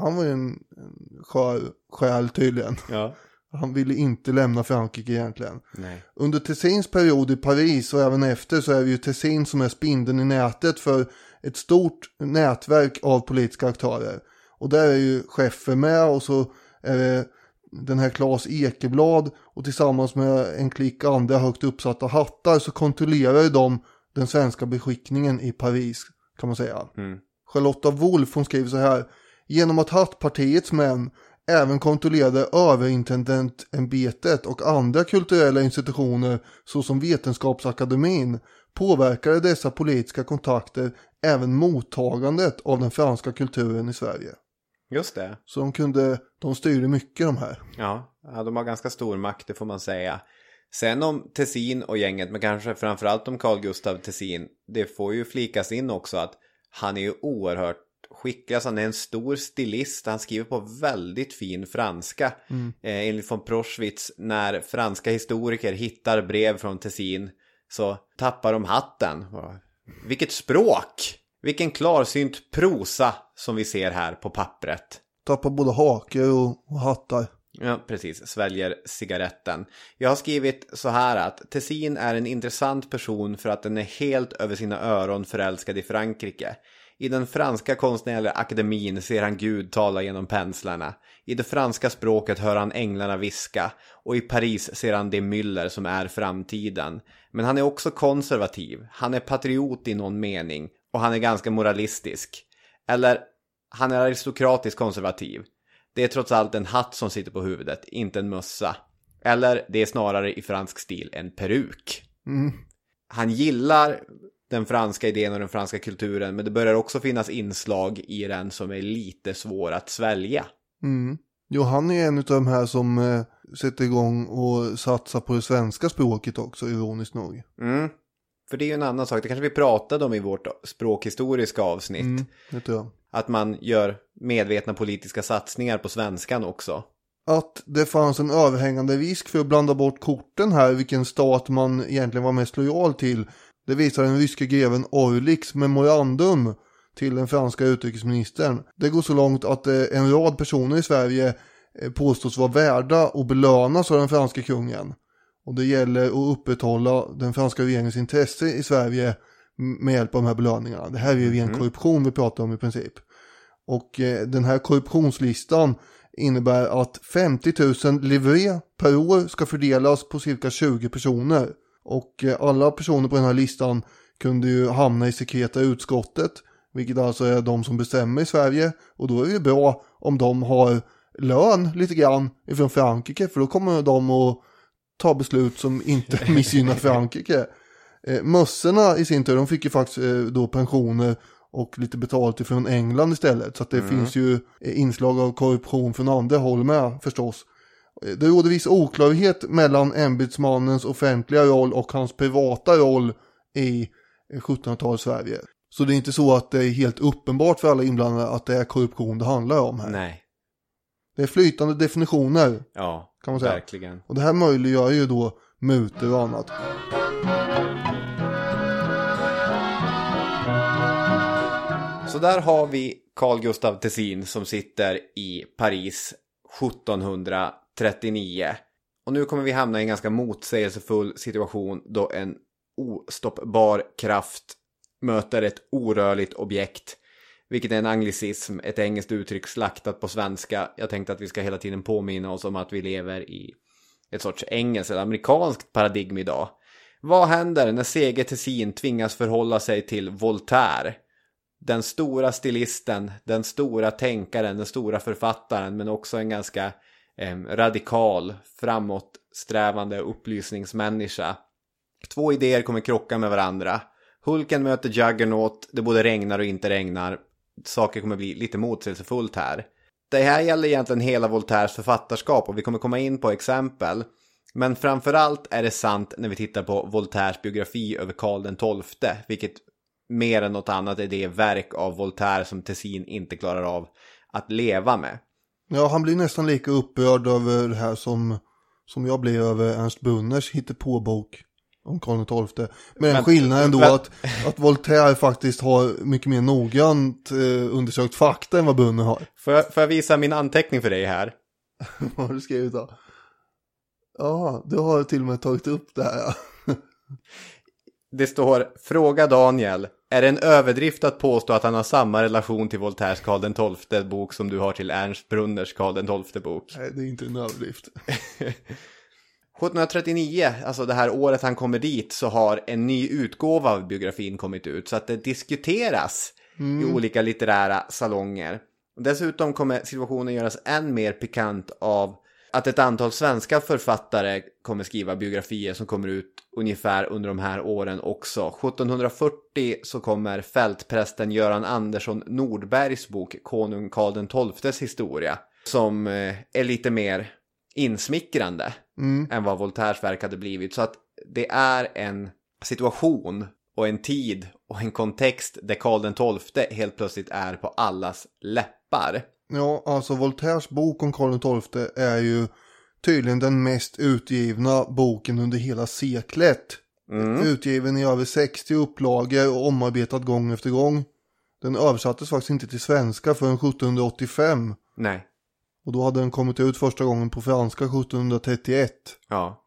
han var ju en, en skör själ tydligen. Ja. Han ville inte lämna Frankrike egentligen. Nej. Under Tessins period i Paris och även efter så är det ju Tessin som är spindeln i nätet för ett stort nätverk av politiska aktörer. Och där är ju Schäffer med och så är det den här Claes Ekeblad och tillsammans med en klick andra högt uppsatta hattar så kontrollerar ju de den svenska beskickningen i Paris kan man säga. Mm. Charlotta Wolff hon skriver så här. Genom att Hattpartiets män även kontrollerade överintendentämbetet och andra kulturella institutioner såsom Vetenskapsakademin påverkade dessa politiska kontakter även mottagandet av den franska kulturen i Sverige. Just det. Så de kunde, de styrde mycket de här. Ja, ja, de har ganska stor makt, det får man säga. Sen om Tessin och gänget, men kanske framförallt om Carl Gustav Tessin, det får ju flikas in också att han är ju oerhört skicklig, alltså han är en stor stilist, han skriver på väldigt fin franska. Eh, enligt von Proschwitz, när franska historiker hittar brev från Tessin så tappar de hatten. Vilket språk! Vilken klarsynt prosa som vi ser här på pappret. Tappar både och, och hattar. Ja, precis. Sväljer cigaretten. Jag har skrivit så här att Tessin är en intressant person för att den är helt över sina öron förälskad i Frankrike. I den franska konstnärliga akademin ser han Gud tala genom penslarna. I det franska språket hör han änglarna viska. Och i Paris ser han det myller som är framtiden. Men han är också konservativ. Han är patriot i någon mening. Och han är ganska moralistisk. Eller, han är aristokratisk konservativ. Det är trots allt en hatt som sitter på huvudet, inte en mössa. Eller det är snarare i fransk stil en peruk. Han gillar den franska idén och den franska kulturen, men det börjar också finnas inslag i den som är lite svår att svälja. Mm. Jo, han är en av de här som eh, sätter igång och satsar på det svenska språket också, ironiskt nog. Mm. För det är ju en annan sak, det kanske vi pratade om i vårt språkhistoriska avsnitt. Mm, det tror jag. Att man gör medvetna politiska satsningar på svenskan också. Att det fanns en överhängande risk för att blanda bort korten här, vilken stat man egentligen var mest lojal till. Det visar den ryske greven Orliks memorandum till den franska utrikesministern. Det går så långt att eh, en rad personer i Sverige eh, påstås vara värda och belönas av den franska kungen. Och det gäller att upprätthålla den franska regeringens intresse i Sverige med hjälp av de här belöningarna. Det här är ju ren korruption vi pratar om i princip. Och eh, den här korruptionslistan innebär att 50 000 livre per år ska fördelas på cirka 20 personer. Och eh, alla personer på den här listan kunde ju hamna i sekreta utskottet, vilket alltså är de som bestämmer i Sverige. Och då är det bra om de har lön lite grann ifrån Frankrike, för då kommer de att ta beslut som inte missgynnar Frankrike. Eh, mössorna i sin tur, de fick ju faktiskt eh, då pensioner och lite betalt ifrån England istället. Så att det finns ju eh, inslag av korruption från andra håll med förstås. Eh, Det råder viss oklarhet mellan ämbetsmannens offentliga roll och hans privata roll i eh, 1700-talets Sverige. Så det är inte så att det är helt uppenbart för alla inblandade att det är korruption det handlar om här. Nej, Det är flytande definitioner ja, kan man säga. verkligen. Och det här möjliggör ju då mutor och annat. Så där har vi Carl Gustav Tessin som sitter i Paris 39 Och nu kommer vi hamna i en ganska motsägelsefull situation då en ostoppbar kraft möter ett orörligt objekt. Vilket är en anglicism, ett engelskt uttryck slaktat på svenska. Jag tänkte att vi ska hela tiden påminna oss om att vi lever i ett sorts engelskt eller amerikanskt paradigm idag. Vad händer när Sege Tessin tvingas förhålla sig till Voltaire? Den stora stilisten, den stora tänkaren, den stora författaren men också en ganska eh, radikal, framåtsträvande upplysningsmänniska. Två idéer kommer krocka med varandra. Hulken möter Juggernaut, det både regnar och inte regnar. Saker kommer bli lite motsägelsefullt här. Det här gäller egentligen hela Voltaires författarskap och vi kommer komma in på exempel. Men framförallt är det sant när vi tittar på Voltaires biografi över Karl XII, vilket mer än något annat är det verk av Voltaire som Tessin inte klarar av att leva med. Ja, han blir nästan lika upprörd över det här som, som jag blir över Ernst Brunners hittepåbok om Karl XII. Med den Men- skillnaden då men- att, att Voltaire faktiskt har mycket mer noggrant eh, undersökt fakta än vad Brunner har. Får jag, får jag visa min anteckning för dig här? Vad har du skrivit då? Ja, du har till och med tagit upp det här. Ja. Det står Fråga Daniel. Är det en överdrift att påstå att han har samma relation till Voltaires Karl XII bok som du har till Ernst Brunners Karl XII bok? Nej, det är inte en överdrift. 1739, alltså det här året han kommer dit, så har en ny utgåva av biografin kommit ut. Så att det diskuteras i olika litterära salonger. Dessutom kommer situationen göras än mer pikant av att ett antal svenska författare kommer skriva biografier som kommer ut ungefär under de här åren också. 1740 så kommer fältprästen Göran Andersson Nordbergs bok Konung Karl XIIs historia. Som eh, är lite mer insmickrande än vad Voltaires verk hade blivit. Så att det är en situation och en tid och en kontext där Karl XII helt plötsligt är på allas läppar. Ja, alltså Voltaires bok om Karl XII är ju tydligen den mest utgivna boken under hela seklet. Utgiven i över 60 upplagor och omarbetad gång efter gång. Den översattes faktiskt inte till svenska förrän 1785. Nej, Och då hade den kommit ut första gången på franska 1731. ja.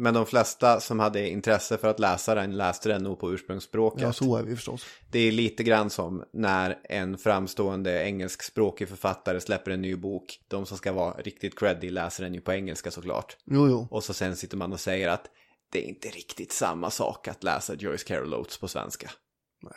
Men de flesta som hade intresse för att läsa den läste den nog på ursprungsspråket. Ja, så är vi förstås. Det är lite grann som när en framstående engelskspråkig författare släpper en ny bok. De som ska vara riktigt creddy läser den ju på engelska såklart. Jo, jo. Och så sen sitter man och säger att det är inte riktigt samma sak att läsa Joyce Carol Oates på svenska. Nej.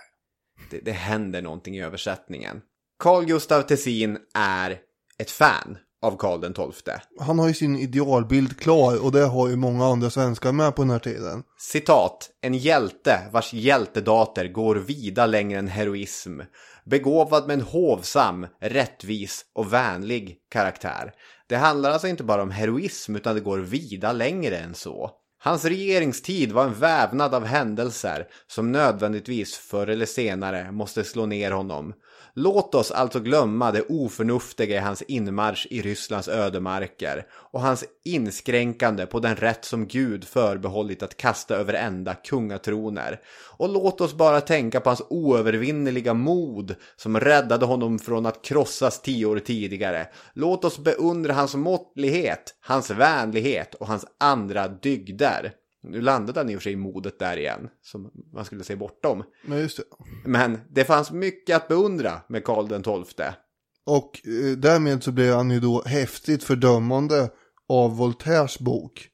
Det, det händer någonting i översättningen. Carl Gustav Tessin är ett fan av Karl XII. Han har ju sin idealbild klar och det har ju många andra svenskar med på den här tiden. Citat, en hjälte vars hjältedater går vida längre än heroism. Begåvad med en hovsam, rättvis och vänlig karaktär. Det handlar alltså inte bara om heroism utan det går vida längre än så. Hans regeringstid var en vävnad av händelser som nödvändigtvis förr eller senare måste slå ner honom. Låt oss alltså glömma det oförnuftiga i hans inmarsch i Rysslands ödemarker och hans inskränkande på den rätt som Gud förbehållit att kasta över ända kungatroner. Och låt oss bara tänka på hans oövervinnerliga mod som räddade honom från att krossas tio år tidigare. Låt oss beundra hans måttlighet, hans vänlighet och hans andra dygder. Nu landade han i och för sig i modet där igen, som man skulle se bortom. Men just det. Men det fanns mycket att beundra med Karl den XII. Och eh, därmed så blev han ju då häftigt fördömande av Voltaires bok.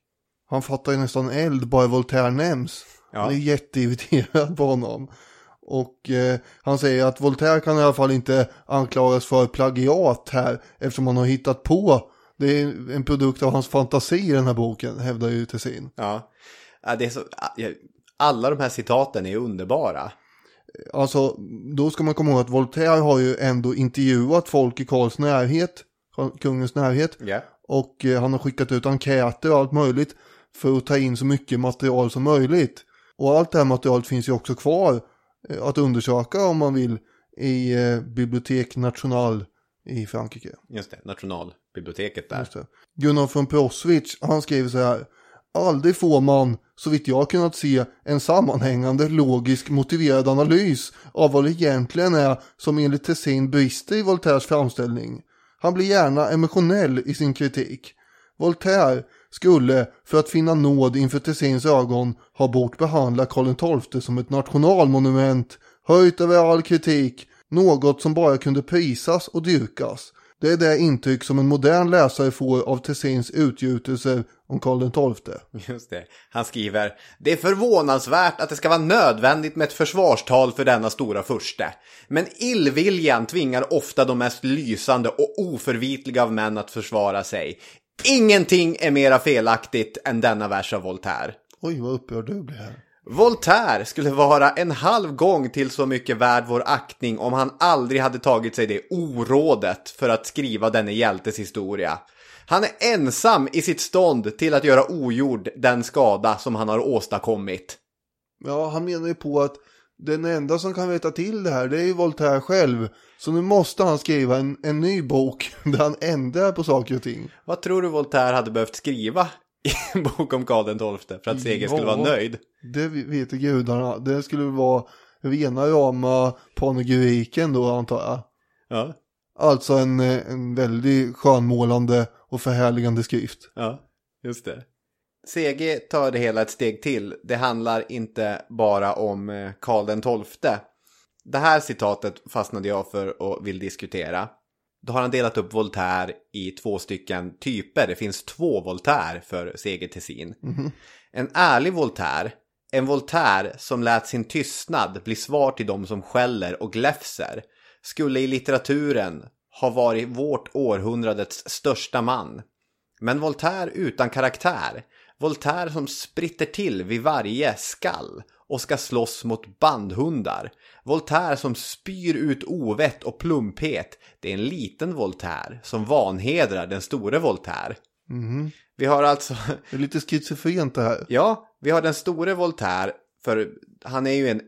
Han fattar ju nästan eld bara Voltaire nämns. Ja. Han är jätteirriterad på honom. Och eh, han säger att Voltaire kan i alla fall inte anklagas för plagiat här eftersom han har hittat på. Det är en produkt av hans fantasi i den här boken, hävdar ju Tessin. Ja. det är så, alla de här citaten är underbara. Alltså, då ska man komma ihåg att Voltaire har ju ändå intervjuat folk i Karls närhet, kungens närhet. Ja. Och eh, han har skickat ut enkäter och allt möjligt för att ta in så mycket material som möjligt. Och allt det här materialet finns ju också kvar eh, att undersöka om man vill i eh, Bibliotek National i Frankrike. Just det, nationalbiblioteket där. Just det. Gunnar von Proswitz, han skriver så här. Aldrig får man, så vitt jag kunnat se, en sammanhängande, logisk, motiverad analys av vad det egentligen är som enligt Tessin brister i Voltaires framställning. Han blir gärna emotionell i sin kritik. Voltaire skulle, för att finna nåd inför Tessins ögon, ha bort behandla Karl XII som ett nationalmonument, höjt över all kritik, något som bara kunde prisas och dyrkas. Det är det intryck som en modern läsare får av Tessins utgjutelser om Karl XII. Just det. Han skriver Det är förvånansvärt att det ska vara nödvändigt med ett försvarstal för denna stora furste. Men illviljan tvingar ofta de mest lysande och oförvitliga av män att försvara sig. Ingenting är mera felaktigt än denna vers av Voltaire. Oj, vad upprörd du blir här. Voltaire skulle vara en halv gång till så mycket värd vår aktning om han aldrig hade tagit sig det orådet för att skriva denne hjältes historia. Han är ensam i sitt stånd till att göra ogjord den skada som han har åstadkommit. Ja, han menar ju på att den enda som kan veta till det här, det är ju Voltaire själv. Så nu måste han skriva en, en ny bok där han ändrar på saker och ting. Vad tror du Voltaire hade behövt skriva i en bok om Karl XII för att Seger skulle vara Ja. nöjd? Det vet gudarna. Det skulle vara rena rama panegyriken då antar jag. Ja, Alltså en, en väldigt skönmålande och förhärligande skrift. ja, just det. CG tar det hela ett steg till. Det handlar inte bara om eh, Karl XII. Det här citatet fastnade jag för och vill diskutera. Då har han delat upp Voltaire i två stycken typer. Det finns två Voltaire för Seger Tessin. En ärlig Voltaire, en Voltaire som lät sin tystnad bli svar till de som skäller och gläfser, skulle i litteraturen ha varit vårt århundradets största man. Men Voltaire utan karaktär, Voltaire som spritter till vid varje skall och ska slåss mot bandhundar. Voltaire som spyr ut ovett och plumphet. Det är en liten Voltaire som vanhedrar den store Voltaire. Vi har alltså Det är lite schizofrent det här. Ja, vi har den store Voltaire, för han är ju en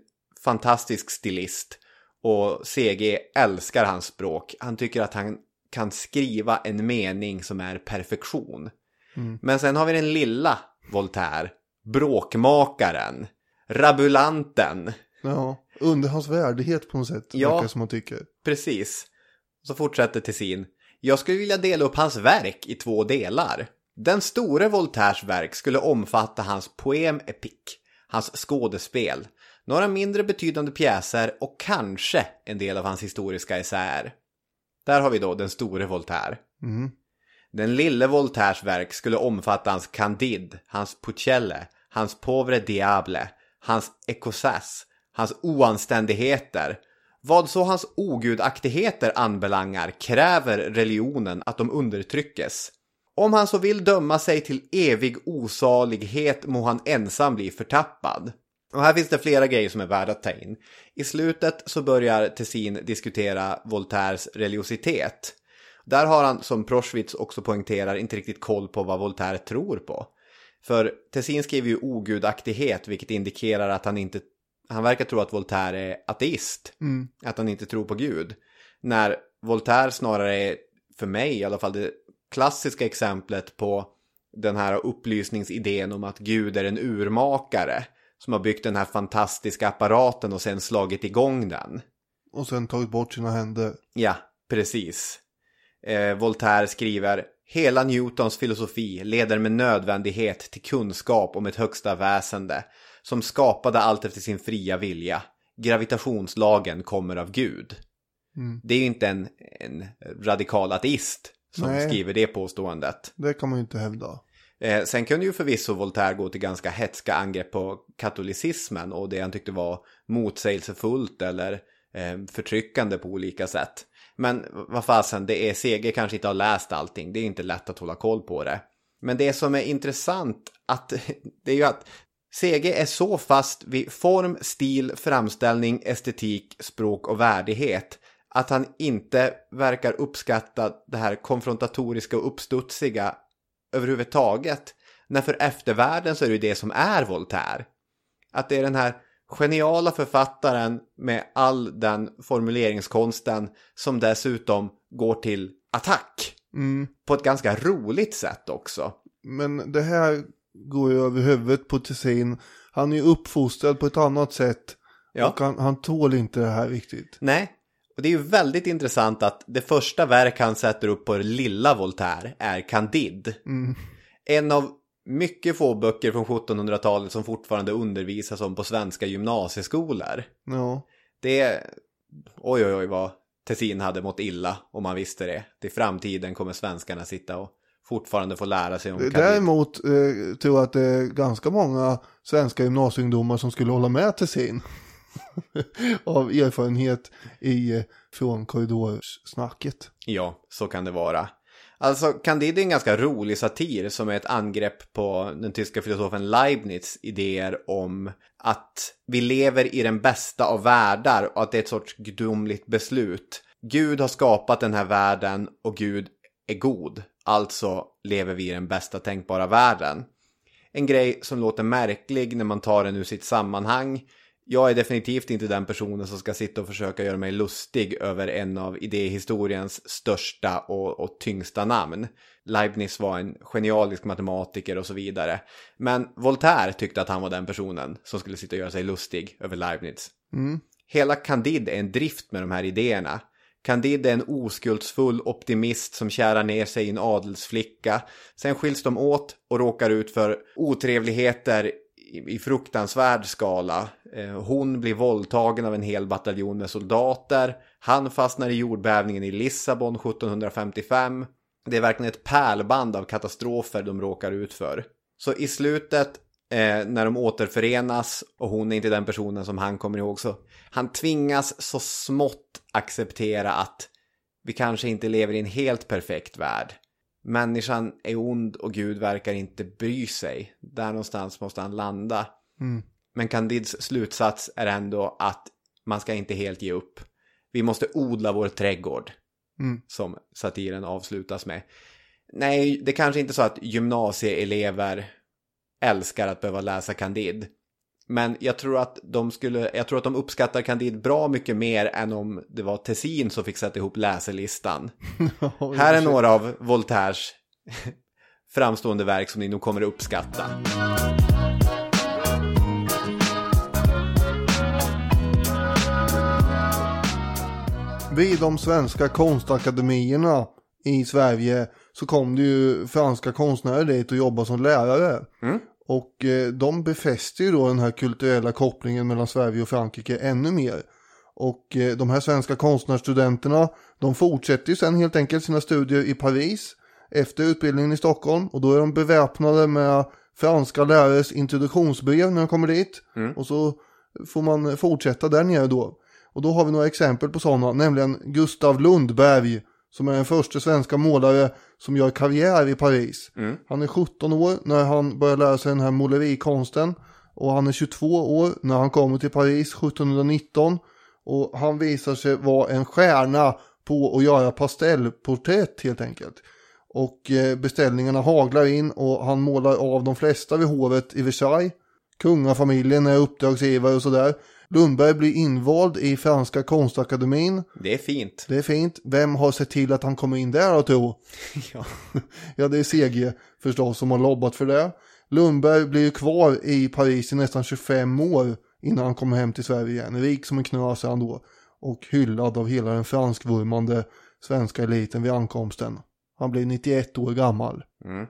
fantastisk stilist. Och CG älskar hans språk. Han tycker att han kan skriva en mening som är perfektion. Men sen har vi den lilla Voltaire, bråkmakaren, rabulanten. Ja, under hans värdighet på något sätt. Ja. Verkar som man tycker. Precis. Så fortsätter Tessin. Jag skulle vilja dela upp hans verk i två delar. Den store Voltaires verk skulle omfatta hans poem epik, hans skådespel, några mindre betydande pjäser och kanske en del av hans historiska essäer. Där har vi då den store Voltaire. Den lille Voltaires verk skulle omfatta hans Candide, hans Pucelle, hans Pauvre Diable, hans Ecosas, hans oanständigheter. Vad så hans ogudaktigheter anbelangar kräver religionen att de undertryckes. Om han så vill döma sig till evig osalighet må han ensam bli förtappad. Och här finns det flera grejer som är värda att ta in. I slutet så börjar Tessin diskutera Voltaires religiositet. Där har han, som Proschwitz också poängterar, inte riktigt koll på vad Voltaire tror på. För Tessin skriver ju ogudaktighet, vilket indikerar att han inte... Han verkar tro att Voltaire är ateist. Att han inte tror på Gud. När Voltaire snarare är, för mig i alla fall, det klassiska exemplet på den här upplysningsidén om att Gud är en urmakare. Som har byggt den här fantastiska apparaten och sen slagit igång den. Och sen tagit bort sina händer. Ja, precis. Eh, Voltaire skriver Hela Newtons filosofi leder med nödvändighet till kunskap om ett högsta väsende som skapade allt efter sin fria vilja. Gravitationslagen kommer av Gud. Det är ju inte en, en radikal ateist som Nej. skriver det påståendet. Det kan man ju inte hävda. Eh, sen kunde ju förvisso Voltaire gå till ganska hetska angrepp på katolicismen och det han tyckte var motsägelsefullt eller eh, förtryckande på olika sätt. Men vad fasen, det är CG kanske inte har läst allting. Det är inte lätt att hålla koll på det. Men det som är intressant att det är ju att CG är så fast vid form, stil, framställning, estetik, språk och värdighet att han inte verkar uppskatta det här konfrontatoriska och uppstudsiga överhuvudtaget. När för eftervärlden så är det ju det som är Voltaire. Att det är den här geniala författaren med all den formuleringskonsten som dessutom går till attack. På ett ganska roligt sätt också. Men det här går ju över huvudet på Tessin. Han är ju uppfostrad på ett annat sätt. Ja. Och han, han tål inte det här riktigt. Nej, och det är ju väldigt intressant att det första verk han sätter upp på det lilla Voltaire är Candide. En av mycket få böcker från 1700-talet som fortfarande undervisas om på svenska gymnasieskolor. Ja. Det är... Oj, oj, oj vad Tessin hade mått illa om man visste det. Till framtiden kommer svenskarna sitta och fortfarande få lära sig om Candide. Däremot eh, tror jag att det är ganska många svenska gymnasieungdomar som skulle hålla med Tessin. Av erfarenhet i, eh, från korridorssnacket. Ja, så kan det vara. Alltså, Candide är en ganska rolig satir som är ett angrepp på den tyska filosofen Leibniz idéer om att vi lever i den bästa av världar och att det är ett sorts gudomligt beslut. Gud har skapat den här världen och Gud är god. Alltså lever vi i den bästa tänkbara världen. En grej som låter märklig när man tar den ur sitt sammanhang. Jag är definitivt inte den personen som ska sitta och försöka göra mig lustig över en av idéhistoriens största och, och tyngsta namn. Leibniz var en genialisk matematiker och så vidare. Men Voltaire tyckte att han var den personen som skulle sitta och göra sig lustig över Leibniz. Hela Candide är en drift med de här idéerna. Candide är en oskuldsfull optimist som kärar ner sig i en adelsflicka. Sen skiljs de åt och råkar ut för otrevligheter i fruktansvärd skala. Eh, hon blir våldtagen av en hel bataljon med soldater. Han fastnar i jordbävningen i Lissabon 1755. Det är verkligen ett pärlband av katastrofer de råkar ut för. Så i slutet eh, när de återförenas och hon är inte den personen som han kommer ihåg så han tvingas så smått acceptera att vi kanske inte lever i en helt perfekt värld. Människan är ond och Gud verkar inte bry sig. Där någonstans måste han landa. Mm. Men Candids slutsats är ändå att man ska inte helt ge upp. Vi måste odla vår trädgård. Som satiren avslutas med. Nej, det kanske inte är så att gymnasieelever älskar att behöva läsa Candide. Men jag tror att de skulle, jag tror att de uppskattar Candide bra mycket mer än om det var Tessin som fick sätta ihop läselistan. Här är några av Voltaires framstående verk som ni nog kommer att uppskatta. Vid de svenska konstakademierna i Sverige så kom det ju franska konstnärer dit och jobbade som lärare. Och eh, de befäster ju då den här kulturella kopplingen mellan Sverige och Frankrike ännu mer. Och eh, de här svenska konstnärsstudenterna, de fortsätter ju sen helt enkelt sina studier i Paris efter utbildningen i Stockholm. Och då är de beväpnade med franska lärares introduktionsbrev när de kommer dit. Och så får man fortsätta där nere då. Och då har vi några exempel på sådana, nämligen Gustav Lundberg som är den första svenska målare som gör karriär i Paris. Han är 17 år när han börjar lära sig den här målerikonsten och han är 22 år när han kommer till Paris 1719 och han visar sig vara en stjärna på att göra pastellporträtt helt enkelt. Och eh, beställningarna haglar in och han målar av de flesta vid hovet i Versailles. Kungafamiljen är uppdragsgivare och sådär. Lundberg blir invald i Franska konstakademin. Det är fint. Det är fint. Vem har sett till att han kommer in där då tro? Ja. Ja, det är CG förstås som har lobbat för det. Lundberg blir ju kvar i Paris i nästan 25 år innan han kommer hem till Sverige igen. Rik som en knös är han då. Och hyllad av hela den franskvurmande svenska eliten vid ankomsten. Han blir 91 år gammal. Mm.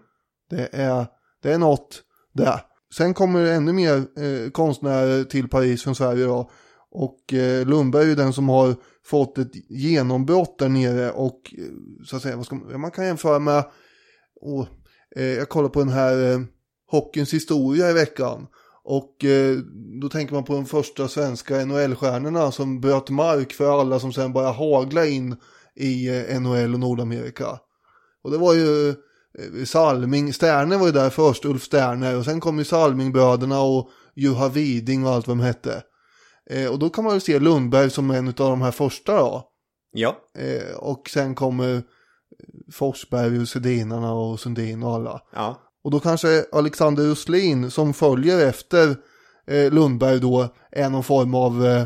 Det är, det är något där. Sen kommer det ännu mer eh, konstnärer till Paris från Sverige då. Och eh, Lundberg är ju den som har fått ett genombrott där nere och eh, så att säga, vad ska man, man kan jämföra med, oh, eh, jag kollar på den här eh, Hockeyns historia i veckan. Och eh, då tänker man på de första svenska NHL-stjärnorna som bröt mark för alla som sen bara hagla in i eh, NHL och Nordamerika. Och det var ju Salming, Sterner var ju där först, Ulf Sterner. Och sen kom ju Salmingbröderna och Juha Widing och allt vad de hette. Eh, och då kan man ju se Lundberg som en av de här första då. Ja. Eh, och sen kommer Forsberg och Sedinarna och Sundin och alla. Ja. Och då kanske Alexander Roslin som följer efter eh, Lundberg då är någon form av eh,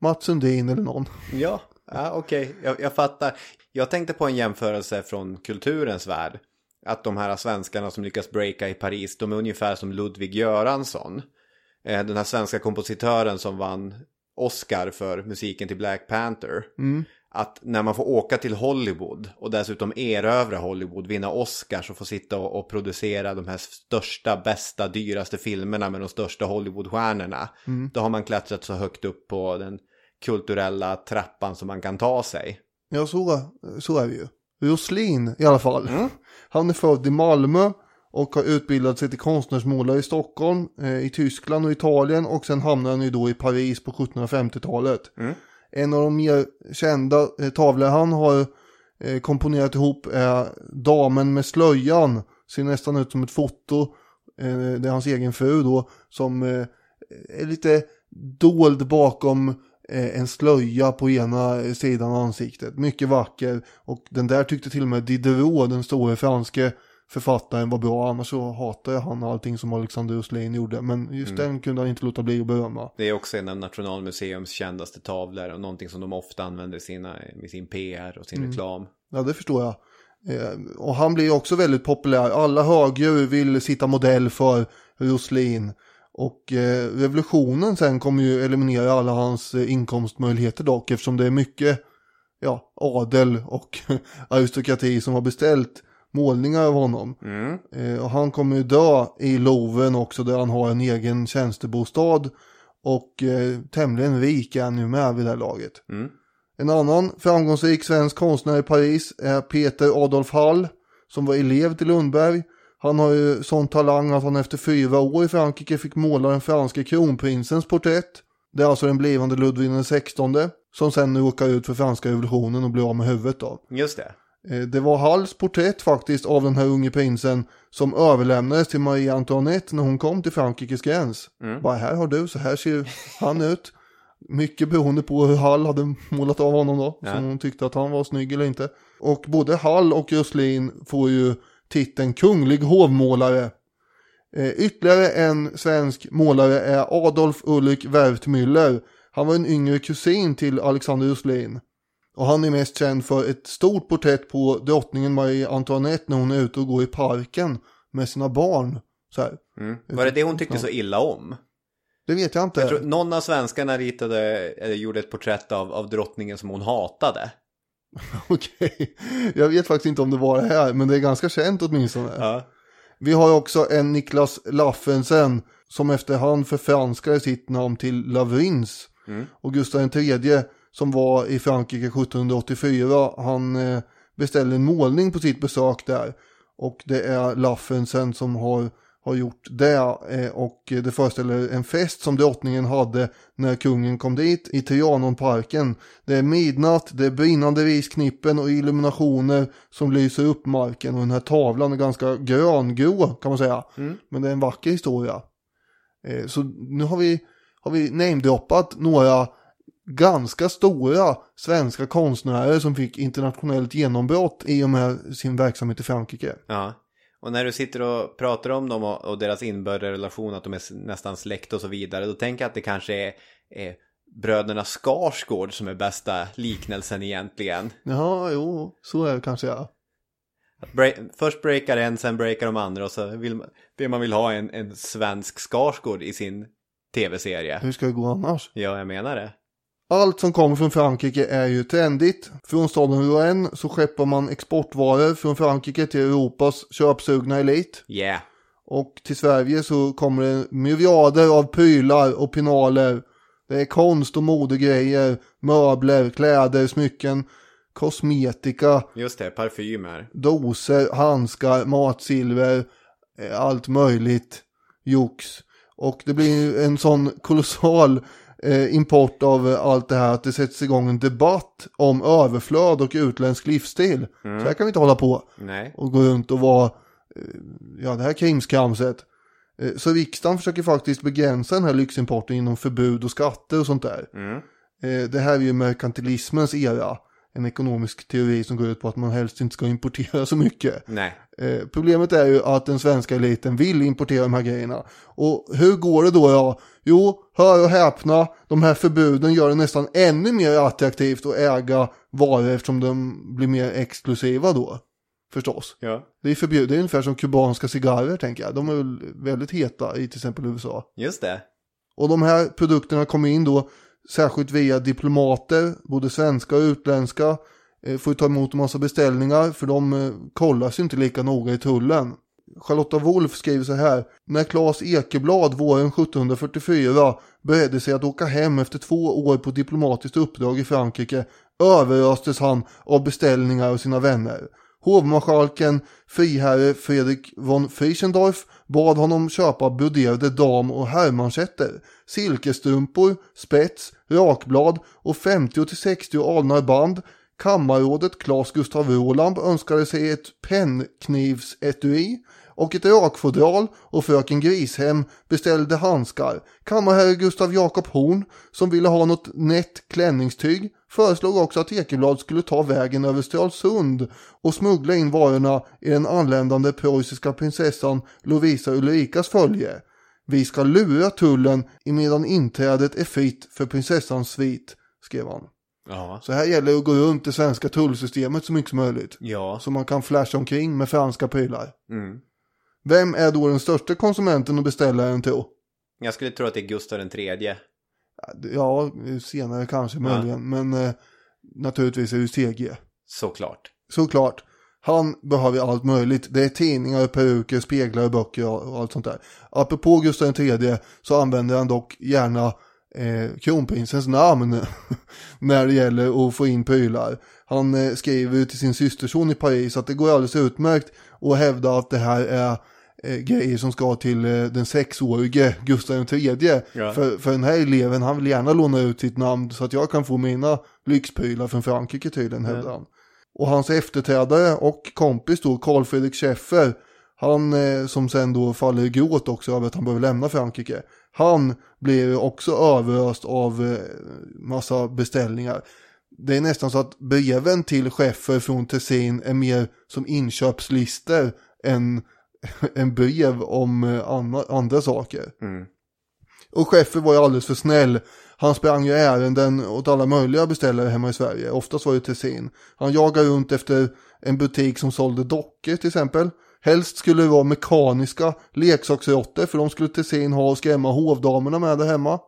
Mats Sundin eller någon. Ja, ja okej. Jag, jag fattar. Jag tänkte på en jämförelse från kulturens värld. Att de här svenskarna som lyckas breaka i Paris, de är ungefär som Ludvig Göransson. Eh, Den här svenska kompositören som vann Oscar för musiken till Black Panther. Att när man får åka till Hollywood och dessutom erövra Hollywood, vinna Oscars och få sitta och, och producera de här största, bästa, dyraste filmerna med de största Hollywoodstjärnorna. Då har man klättrat så högt upp på den kulturella trappan som man kan ta sig. Ja, så, så är det ju. Roslin i alla fall. Han är född i Malmö och har utbildat sig till konstnärsmålare i Stockholm, eh, i Tyskland och Italien och sen hamnar han ju då i Paris på 1750-talet. En av de mer kända eh, tavlor han har eh, komponerat ihop är Damen med slöjan. Ser nästan ut som ett foto. Eh, det är hans egen fru då som eh, är lite dold bakom en slöja på ena sidan av ansiktet. Mycket vacker. Och den där tyckte till och med Diderot, den store franske författaren, var bra. Annars så hatar jag han allting som Alexander Roslin gjorde. Men just den kunde han inte låta bli att berömma. Det är också en av Nationalmuseums kändaste tavlor och någonting som de ofta använder i sina, med sin PR och sin reklam. Ja, det förstår jag. Eh, och han blir också väldigt populär. Alla högdjur vill sitta modell för Roslin. Och eh, revolutionen sen kommer ju eliminera alla hans eh, inkomstmöjligheter dock. Eftersom det är mycket ja, adel och aristokrati som har beställt målningar av honom. Eh, och han kommer ju dö i Loven också där han har en egen tjänstebostad. Och eh, tämligen rik är han ju med vid det här laget. En annan framgångsrik svensk konstnär i Paris är Peter Adolf Hall som var elev till Lundberg. Han har ju sån talang att han efter fyra år i Frankrike fick måla den franske kronprinsens porträtt. Det är alltså den blivande Ludvig den 16 som sen råkar ut för franska revolutionen och blir av med huvudet då. Just det. Eh, Det var Halls porträtt faktiskt av den här unge prinsen som överlämnades till Marie Antoinette när hon kom till Frankrikes gräns. Bara här har du, så här ser han ut. Mycket beroende på hur Hall hade målat av honom då. Ja. Som hon tyckte att han var snygg eller inte. Och både Hall och Roslin får ju titeln kunglig hovmålare. Eh, ytterligare en svensk målare är Adolf Ulrik Werftmüller. Han var en yngre kusin till Alexander Roslin. Och han är mest känd för ett stort porträtt på drottningen Marie Antoinette när hon är ute och går i parken med sina barn. Så här. Var det det hon tyckte så illa om? Det vet jag inte. Jag tror någon av svenskarna ritade, eller gjorde ett porträtt av, av drottningen som hon hatade. Okej. Jag vet faktiskt inte om det var det här, men det är ganska känt åtminstone. Ja. Vi har också en Niklas Laffensen som efterhand förfranskade sitt namn till Lavrins. Och Gustav III som var i Frankrike 1784, han eh, beställde en målning på sitt besök där. Och det är Laffensen som har, har gjort det. Eh, och det föreställer en fest som drottningen hade när kungen kom dit i Trianonparken. Det är midnatt, det är brinnande risknippen och illuminationer som lyser upp marken. Och den här tavlan är ganska gröngrå kan man säga. Men det är en vacker historia. Eh, så nu har vi, har vi namedroppat några ganska stora svenska konstnärer som fick internationellt genombrott i och med sin verksamhet i Frankrike. Ja. Och när du sitter och pratar om dem och, och deras inbördes relation, att de är nästan släkt och så vidare, då tänker jag att det kanske är, är bröderna Skarsgård som är bästa liknelsen egentligen. Ja, jo, så är det kanske ja. Att Bre- först breakar en, sen breakar de andra och så vill man, vill man vill ha en, en svensk Skarsgård i sin tv-serie. Hur ska det gå annars? Ja, jag menar det. Allt som kommer från Frankrike är ju trendigt. Från staden Rouen så skeppar man exportvaror från Frankrike till Europas köpsugna elit. Yeah. Och till Sverige så kommer det myriader av prylar och pinaler. Det är konst och modegrejer, möbler, kläder, smycken, kosmetika, Just det, parfymer. doser, handskar, matsilver, eh, allt möjligt jox. Och det blir ju en sån kolossal eh, import av eh, allt det här att det sätts igång en debatt om överflöd och utländsk livsstil. Så här kan vi inte hålla på Nej. och gå runt och vara, eh, ja det här krimskramset. Så riksdagen försöker faktiskt begränsa den här lyximporten genom förbud och skatter och sånt där. Eh, Det här är ju merkantilismens era. En ekonomisk teori som går ut på att man helst inte ska importera så mycket. Nej. Eh, Problemet är ju att den svenska eliten vill importera de här grejerna. Och hur går det då? Ja? Jo, hör och häpna, de här förbuden gör det nästan ännu mer attraktivt att äga varor eftersom de blir mer exklusiva då. Förstås. Ja. Det är förbjudet, det är ungefär som kubanska cigarrer tänker jag. De är väl väldigt heta i till exempel USA. Just det. Och de här produkterna kommer in då särskilt via diplomater, både svenska och utländska. Eh, får ju ta emot en massa beställningar för de eh, kollas ju inte lika noga i tullen. Charlotta Wolf skriver så här. När Claes Ekeblad våren 1744 beredde sig att åka hem efter två år på diplomatiskt uppdrag i Frankrike överöstes han av beställningar och sina vänner. Hovmarskalken friherre Fredrik von Friesendorf bad honom köpa broderade dam och herrmanschetter, silkesstrumpor, spets, rakblad och 50-60 alnarband. Kammarrådet Claes Gustav Roland önskade sig ett pennknivsetui och ett rakfodral och fröken Grishem beställde handskar. Kammarherre Gustav Jakob Horn, som ville ha något nätt klänningstyg, föreslog också att Ekeblad skulle ta vägen över Stralsund och smuggla in varorna i den anländande preussiska prinsessan Lovisa Ulrikas följe. Vi ska lura tullen emedan inträdet är fritt för prinsessans svit, skrev han. Ja. Så här gäller det att gå runt det svenska tullsystemet så mycket som möjligt. Ja. Så man kan flasha omkring med franska prylar. Mm. Vem är då den största konsumenten och beställaren till? Jag skulle tro att det är Gustav den tredje. Ja, senare kanske möjligen. Men eh, naturligtvis är det CG. Såklart. Såklart. Han behöver allt möjligt. Det är tidningar, peruker, speglar, böcker och allt sånt där. Apropå Gustav III så använder han dock gärna eh, kronprinsens namn när det gäller att få in prylar. Han eh, skriver till sin systerson i Paris att det går alldeles utmärkt att hävda att det här är eh, grejer som ska till eh, den sexårige Gustav III. Ja. För, för den här eleven, han vill gärna låna ut sitt namn så att jag kan få mina lyxprylar från Frankrike tydligen, hävdar han. Och hans efterträdare och kompis då, Carl Fredrik Schäffer, han eh, som sen då faller i gråt också över att han behöver lämna Frankrike. Han blir också överöst av eh, massa beställningar. Det är nästan så att breven till Schäffer från Tessin är mer som inköpslister än en brev om eh, andra, andra saker. Mm. Och Schäffer var ju alldeles för snäll. Han sprang ju ärenden åt alla möjliga beställare hemma i Sverige. Oftast var det Tessin. Han jagade runt efter en butik som sålde dockor till exempel. Helst skulle det vara mekaniska leksaksråttor för de skulle Tessin ha och skrämma hovdamerna med där hemma.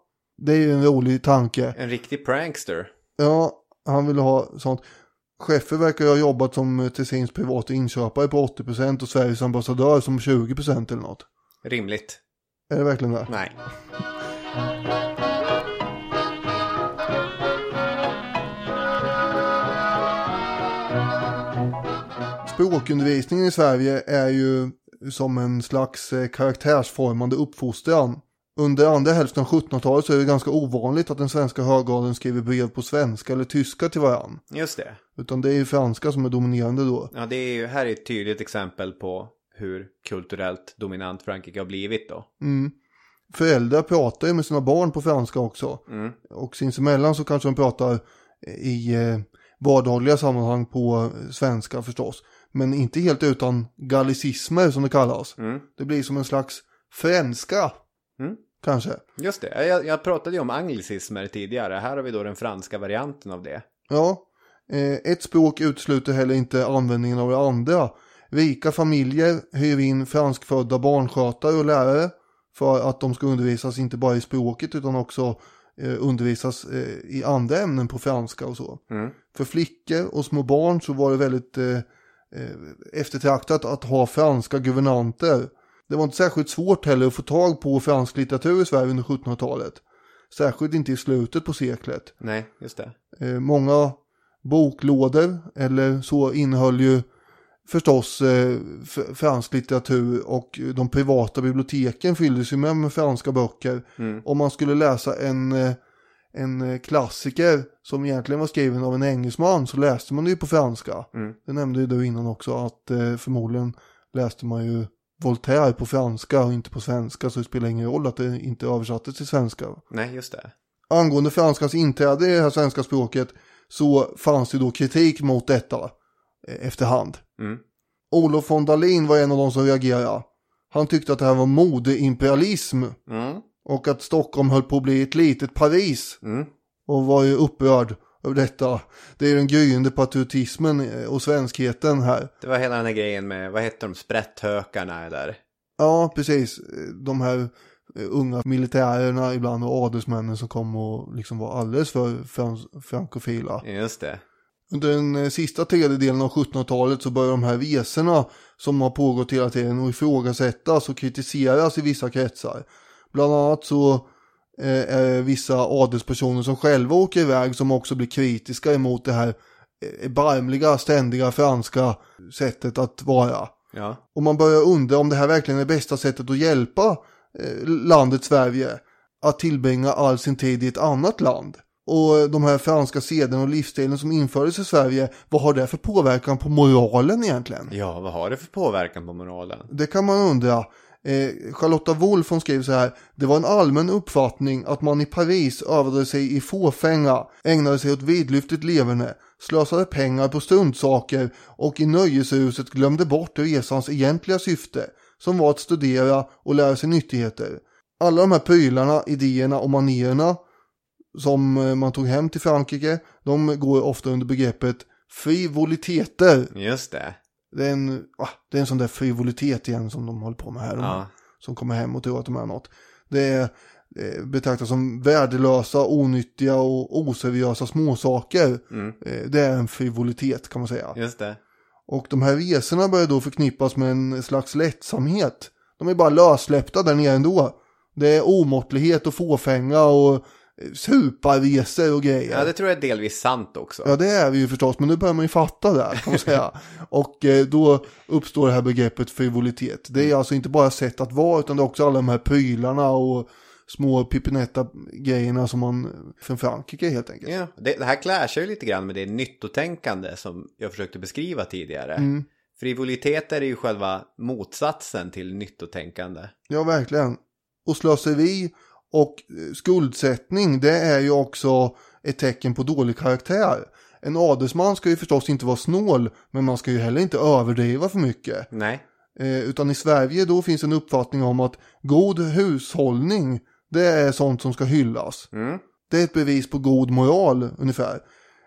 Det är ju en rolig tanke. En riktig prankster. Ja, han ville ha sånt. Schäffer verkar ha jobbat som Tessins privata inköpare på 80% och Sveriges ambassadör som 20% eller något. Rimligt. Är det verkligen det? Nej. Språkundervisningen i Sverige är ju som en slags eh, karaktärsformande uppfostran. Under andra hälften av 1700-talet så är det ganska ovanligt att den svenska högadeln skriver brev på svenska eller tyska till varann. Just det. Utan det är ju franska som är dominerande då. Ja, det är ju, här är ett tydligt exempel på hur kulturellt dominant Frankrike har blivit då. föräldrar pratar ju med sina barn på franska också. Mm. Och sinsemellan så kanske de pratar i eh, vardagliga sammanhang på svenska förstås. Men inte helt utan gallicismer som det kallas. Mm. Det blir som en slags franska. Mm. Kanske. Just det, jag, jag pratade ju om anglicismer tidigare. Här har vi då den franska varianten av det. Ja, eh, ett språk utesluter heller inte användningen av det andra. Rika familjer hyr in franskfödda barnskötare och lärare för att de ska undervisas inte bara i språket utan också eh, undervisas eh, i andra ämnen på franska och så. Mm. För flickor och små barn så var det väldigt eh, eh, eftertraktat att ha franska guvernanter. Det var inte särskilt svårt heller att få tag på fransk litteratur i Sverige under 1700-talet. Särskilt inte i slutet på seklet. Nej, just det. Eh, många boklådor eller så innehöll ju förstås eh, fransk litteratur och de privata biblioteken fylldes ju med, med franska böcker. Mm. Om man skulle läsa en, eh, en klassiker som egentligen var skriven av en engelsman så läste man det ju på franska. Mm. Det nämnde ju du innan också att eh, förmodligen läste man ju Voltaire på franska och inte på svenska så det spelar ingen roll att det inte översattes till svenska. Nej, just det. Angående franskans inträde i det här svenska språket så fanns det då kritik mot detta eh, efterhand. Mm. Olof von Dalin var en av de som reagerade. Han tyckte att det här var modeimperialism Mm. och att Stockholm höll på att bli ett litet Paris Mm. och var ju upprörd över detta. Det är den gryende patriotismen eh, och svenskheten här. Det var hela den här grejen med, vad heter de, sprätthökarna där. Ja, precis. De här eh, unga militärerna ibland och adelsmännen som kom och liksom var alldeles för frankofila. Just det. Under den eh, sista tredjedelen av 1700-talet så börjar de här resorna som har pågått hela tiden att ifrågasättas och kritiseras i vissa kretsar. Bland annat så eh, det vissa adelspersoner som själva åker iväg som också blir kritiska emot det här eh, erbarmliga, ständiga franska sättet att vara. Ja. Och man börjar undra om det här verkligen är bästa sättet att hjälpa eh, landet Sverige att tillbringa all sin tid i ett annat land. Och eh, de här franska sederna och livsstilen som infördes i Sverige, vad har det för påverkan på moralen egentligen? Ja, vad har det för påverkan på moralen? Det kan man undra. Eh, Charlotta Wolff hon skrev så här. Det var en allmän uppfattning att man i Paris övade sig i fåfänga, ägnade sig åt vidlyftigt leverne, slösade pengar på stundsaker och i nöjeshuset glömde bort resans egentliga syfte, som var att studera och lära sig nyttigheter. Alla de här prylarna, idéerna och manierna som eh, man tog hem till Frankrike, de går ofta under begreppet frivoliteter. Just det. Det är en, ah, det är en sån där frivolitet igen som de håller på med här. Ja. Som kommer hem och tror att de är något. Det är eh, betraktas som värdelösa, onyttiga och oseriösa småsaker. Mm. Eh, det är en frivolitet kan man säga. Just det. Och de här resorna börjar då förknippas med en slags lättsamhet. De är bara lössläppta där nere ändå. Det är omåttlighet och fåfänga och suparresor och grejer. Ja, det tror jag är delvis sant också. Ja, det är vi ju förstås, men nu börjar man ju fatta det här, kan man säga. Och eh, då uppstår det här begreppet frivolitet. Det är alltså inte bara sätt att vara, utan det är också alla de här prylarna och små pipinetta grejerna som man, från Frankrike helt enkelt. Ja, det, det här clashar ju lite grann med det nyttotänkande som jag försökte beskriva tidigare. Mm. Frivolitet är ju själva motsatsen till nyttotänkande. Ja, verkligen. Och slöseri och eh, skuldsättning, det är ju också ett tecken på dålig karaktär. En adelsman ska ju förstås inte vara snål, men man ska ju heller inte överdriva för mycket. Nej. Eh, utan i Sverige då finns en uppfattning om att god hushållning, det är sånt som ska hyllas. Mm. Det är ett bevis på god moral ungefär.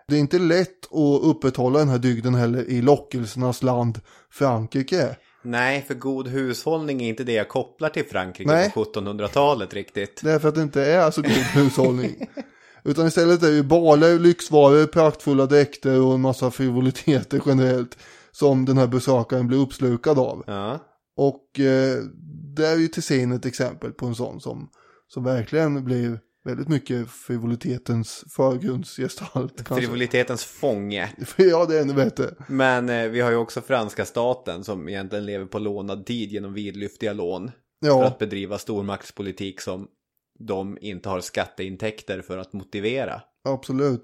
Det är inte lätt att upprätthålla den här dygden heller i lockelsernas land Frankrike. Nej, för god hushållning är inte det jag kopplar till Frankrike Nej. på 1700-talet riktigt. Det är för att det inte är så god hushållning. Utan istället är det ju baler, lyxvaror, praktfulla dräkter och en massa frivoliteter generellt. Som den här besökaren blir uppslukad av. Ja. Och eh, det är ju Tessin ett exempel på en sån som, som verkligen blir väldigt mycket frivolitetens förgrundsgestalt. kanske. Frivolitetens fånge. Ja, det är ännu bättre. Men eh, vi har ju också franska staten som egentligen lever på lånad tid genom vidlyftiga lån. För Ja, att bedriva stormaktspolitik som de inte har skatteintäkter för att motivera. absolut.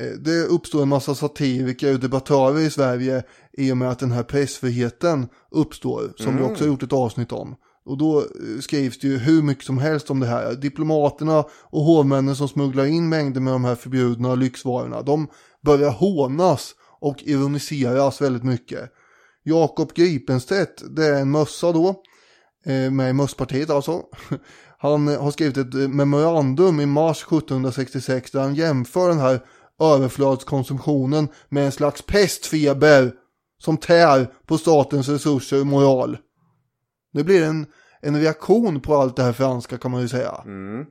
Eh, Det uppstår en massa satiriker och debattörer i Sverige i och med att den här pressfriheten uppstår, som vi också har gjort ett avsnitt om. Och då eh, skrivs det ju hur mycket som helst om det här. Diplomaterna och hovmännen som smugglar in mängder med de här förbjudna lyxvarorna, de börjar hånas och ironiseras väldigt mycket. Jakob Gripenstedt, det är en mössa då, eh, med i mösspartiet alltså. Han eh, har skrivit ett memorandum i mars 1766 där han jämför den här överflödskonsumtionen med en slags pestfeber som tär på statens resurser och moral. Det blir en, en reaktion på allt det här franska kan man ju säga. Mm.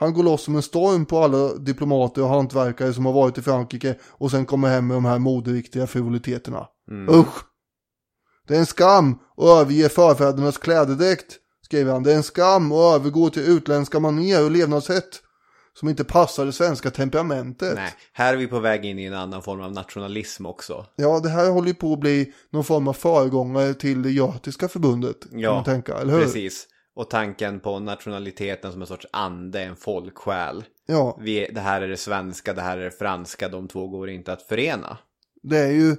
Han går loss som en storm på alla diplomater och hantverkare som har varit i Frankrike och sen kommer hem med de här moderiktiga frivoliteterna. Mm. Usch! Det är en skam att överge förfädernas klädedräkt, skriver han. Det är en skam att övergå till utländska manér och levnadssätt som inte passar det svenska temperamentet. Nej, här är vi på väg in i en annan form av nationalism också. Ja, det här håller ju på att bli någon form av föregångare till det götiska förbundet. Ja, tänka, eller hur? Precis. Och tanken på nationaliteten som en sorts ande, en folksjäl. Ja, Vi, det här är det svenska, det här är det franska, de två går inte att förena. det är ju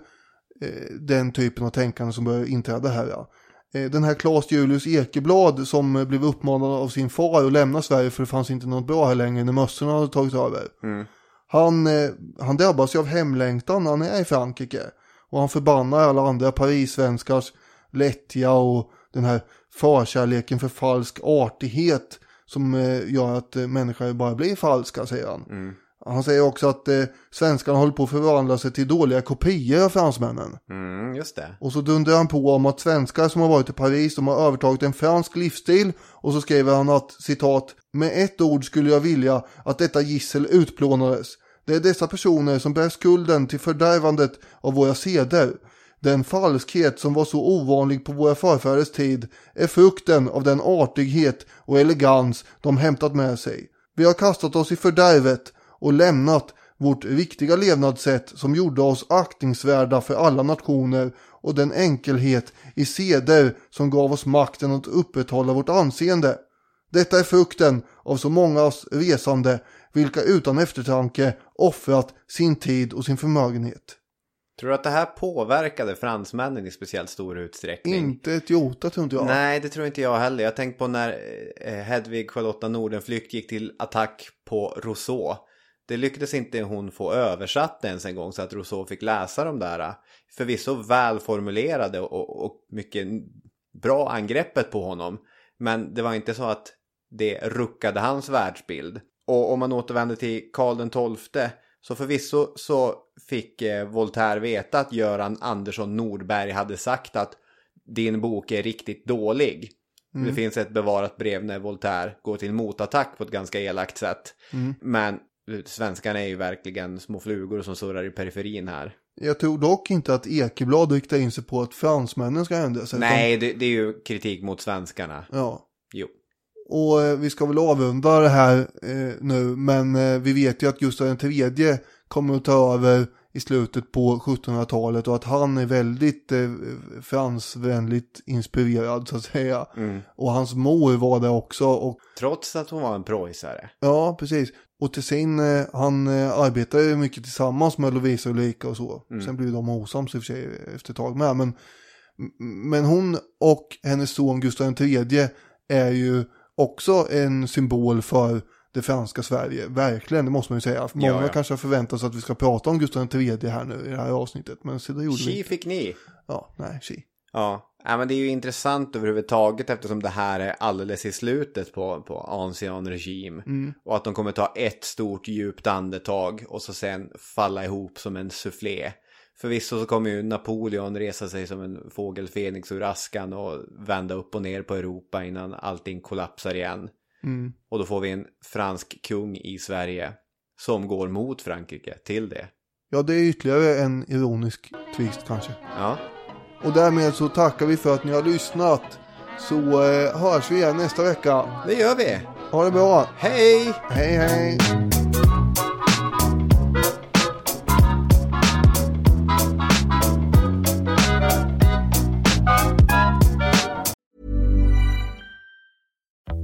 eh, den typen av tänkande som börjar inträda här. Ja. Eh, den här Claes Julius Ekeblad som blev uppmanad av sin far att lämna Sverige för det fanns inte något bra här längre när mössorna hade tagit över. Mm. Han, eh, han drabbas ju av hemlängtan när han är i Frankrike. Och han förbannar alla andra Paris-svenskars lättja och den här förkärleken för falsk artighet som eh, gör att människor bara blir falska, säger han. Mm. Han säger också att eh, svenskarna håller på att förvandla sig till dåliga kopior av fransmännen. Mm, just det. Och så dundrar han på om att svenskar som har varit i Paris, de har övertagit en fransk livsstil. Och så skriver han att, citat, med ett ord skulle jag vilja att detta gissel utplånades. Det är dessa personer som bär skulden till fördärvandet av våra seder. Den falskhet som var så ovanlig på våra förfäders tid är frukten av den artighet och elegans de hämtat med sig. Vi har kastat oss i fördärvet och lämnat vårt riktiga levnadssätt som gjorde oss aktningsvärda för alla nationer och den enkelhet i seder som gav oss makten att upprätthålla vårt anseende. Detta är frukten av så mångas resande vilka utan eftertanke offrat sin tid och sin förmögenhet. Tror du att det här påverkade fransmännen i speciellt stor utsträckning? Inte ett jota tror inte jag. Nej, det tror inte jag heller. Jag tänker på när eh, Hedvig Charlotta Nordenflykt gick till attack på Rousseau. Det lyckades inte hon få översatt ens en gång så att Rousseau fick läsa de där eh, förvisso välformulerade och, och mycket bra angreppet på honom. Men det var inte så att det ruckade hans världsbild. Och om man återvänder till Karl den XII så förvisso så fick eh, Voltaire veta att Göran Andersson Nordberg hade sagt att din bok är riktigt dålig. Det finns ett bevarat brev när Voltaire går till motattack på ett ganska elakt sätt. Men eh, svenskarna är ju verkligen små flugor som surrar i periferin här. Jag tror dock inte att Ekeblad riktar in sig på att fransmännen ska ändra sig. Nej, det, det är ju kritik mot svenskarna. Utan, ja. Jo. Och eh, vi ska väl avrunda det här eh, nu, men eh, vi vet ju att Gustav III kommer att ta över i slutet på 1700-talet och att han är väldigt eh, fransvänligt inspirerad så att säga. Och hans mor var det också och Trots att hon var en preussare. ja, precis. Och Tessin, eh, han eh, arbetade ju mycket tillsammans med Lovisa Ulrika och så. Sen blev de osams i och för sig efter ett tag med. Men, men hon och hennes son Gustav III är ju också en symbol för det franska Sverige. Verkligen, det måste man ju säga. Många Ja, ja. kanske har förväntat sig att vi ska prata om Gustav III här nu i det här avsnittet. Men så det gjorde vi Tji inte. fick ni. Ja, nej, tji. Ja. ja, men det är ju intressant överhuvudtaget eftersom det här är alldeles i slutet på, på ancien regim. Och att de kommer ta ett stort djupt andetag och så sen falla ihop som en soufflé. Förvisso så kommer ju Napoleon resa sig som en fågel Fenix ur askan och vända upp och ner på Europa innan allting kollapsar igen. Och då får vi en fransk kung i Sverige som går mot Frankrike till det. Ja, det är ytterligare en ironisk twist kanske. Ja, Och därmed så tackar vi för att ni har lyssnat. Så eh, hörs vi igen nästa vecka. det gör vi. Ha det bra. Hej! Hej hej.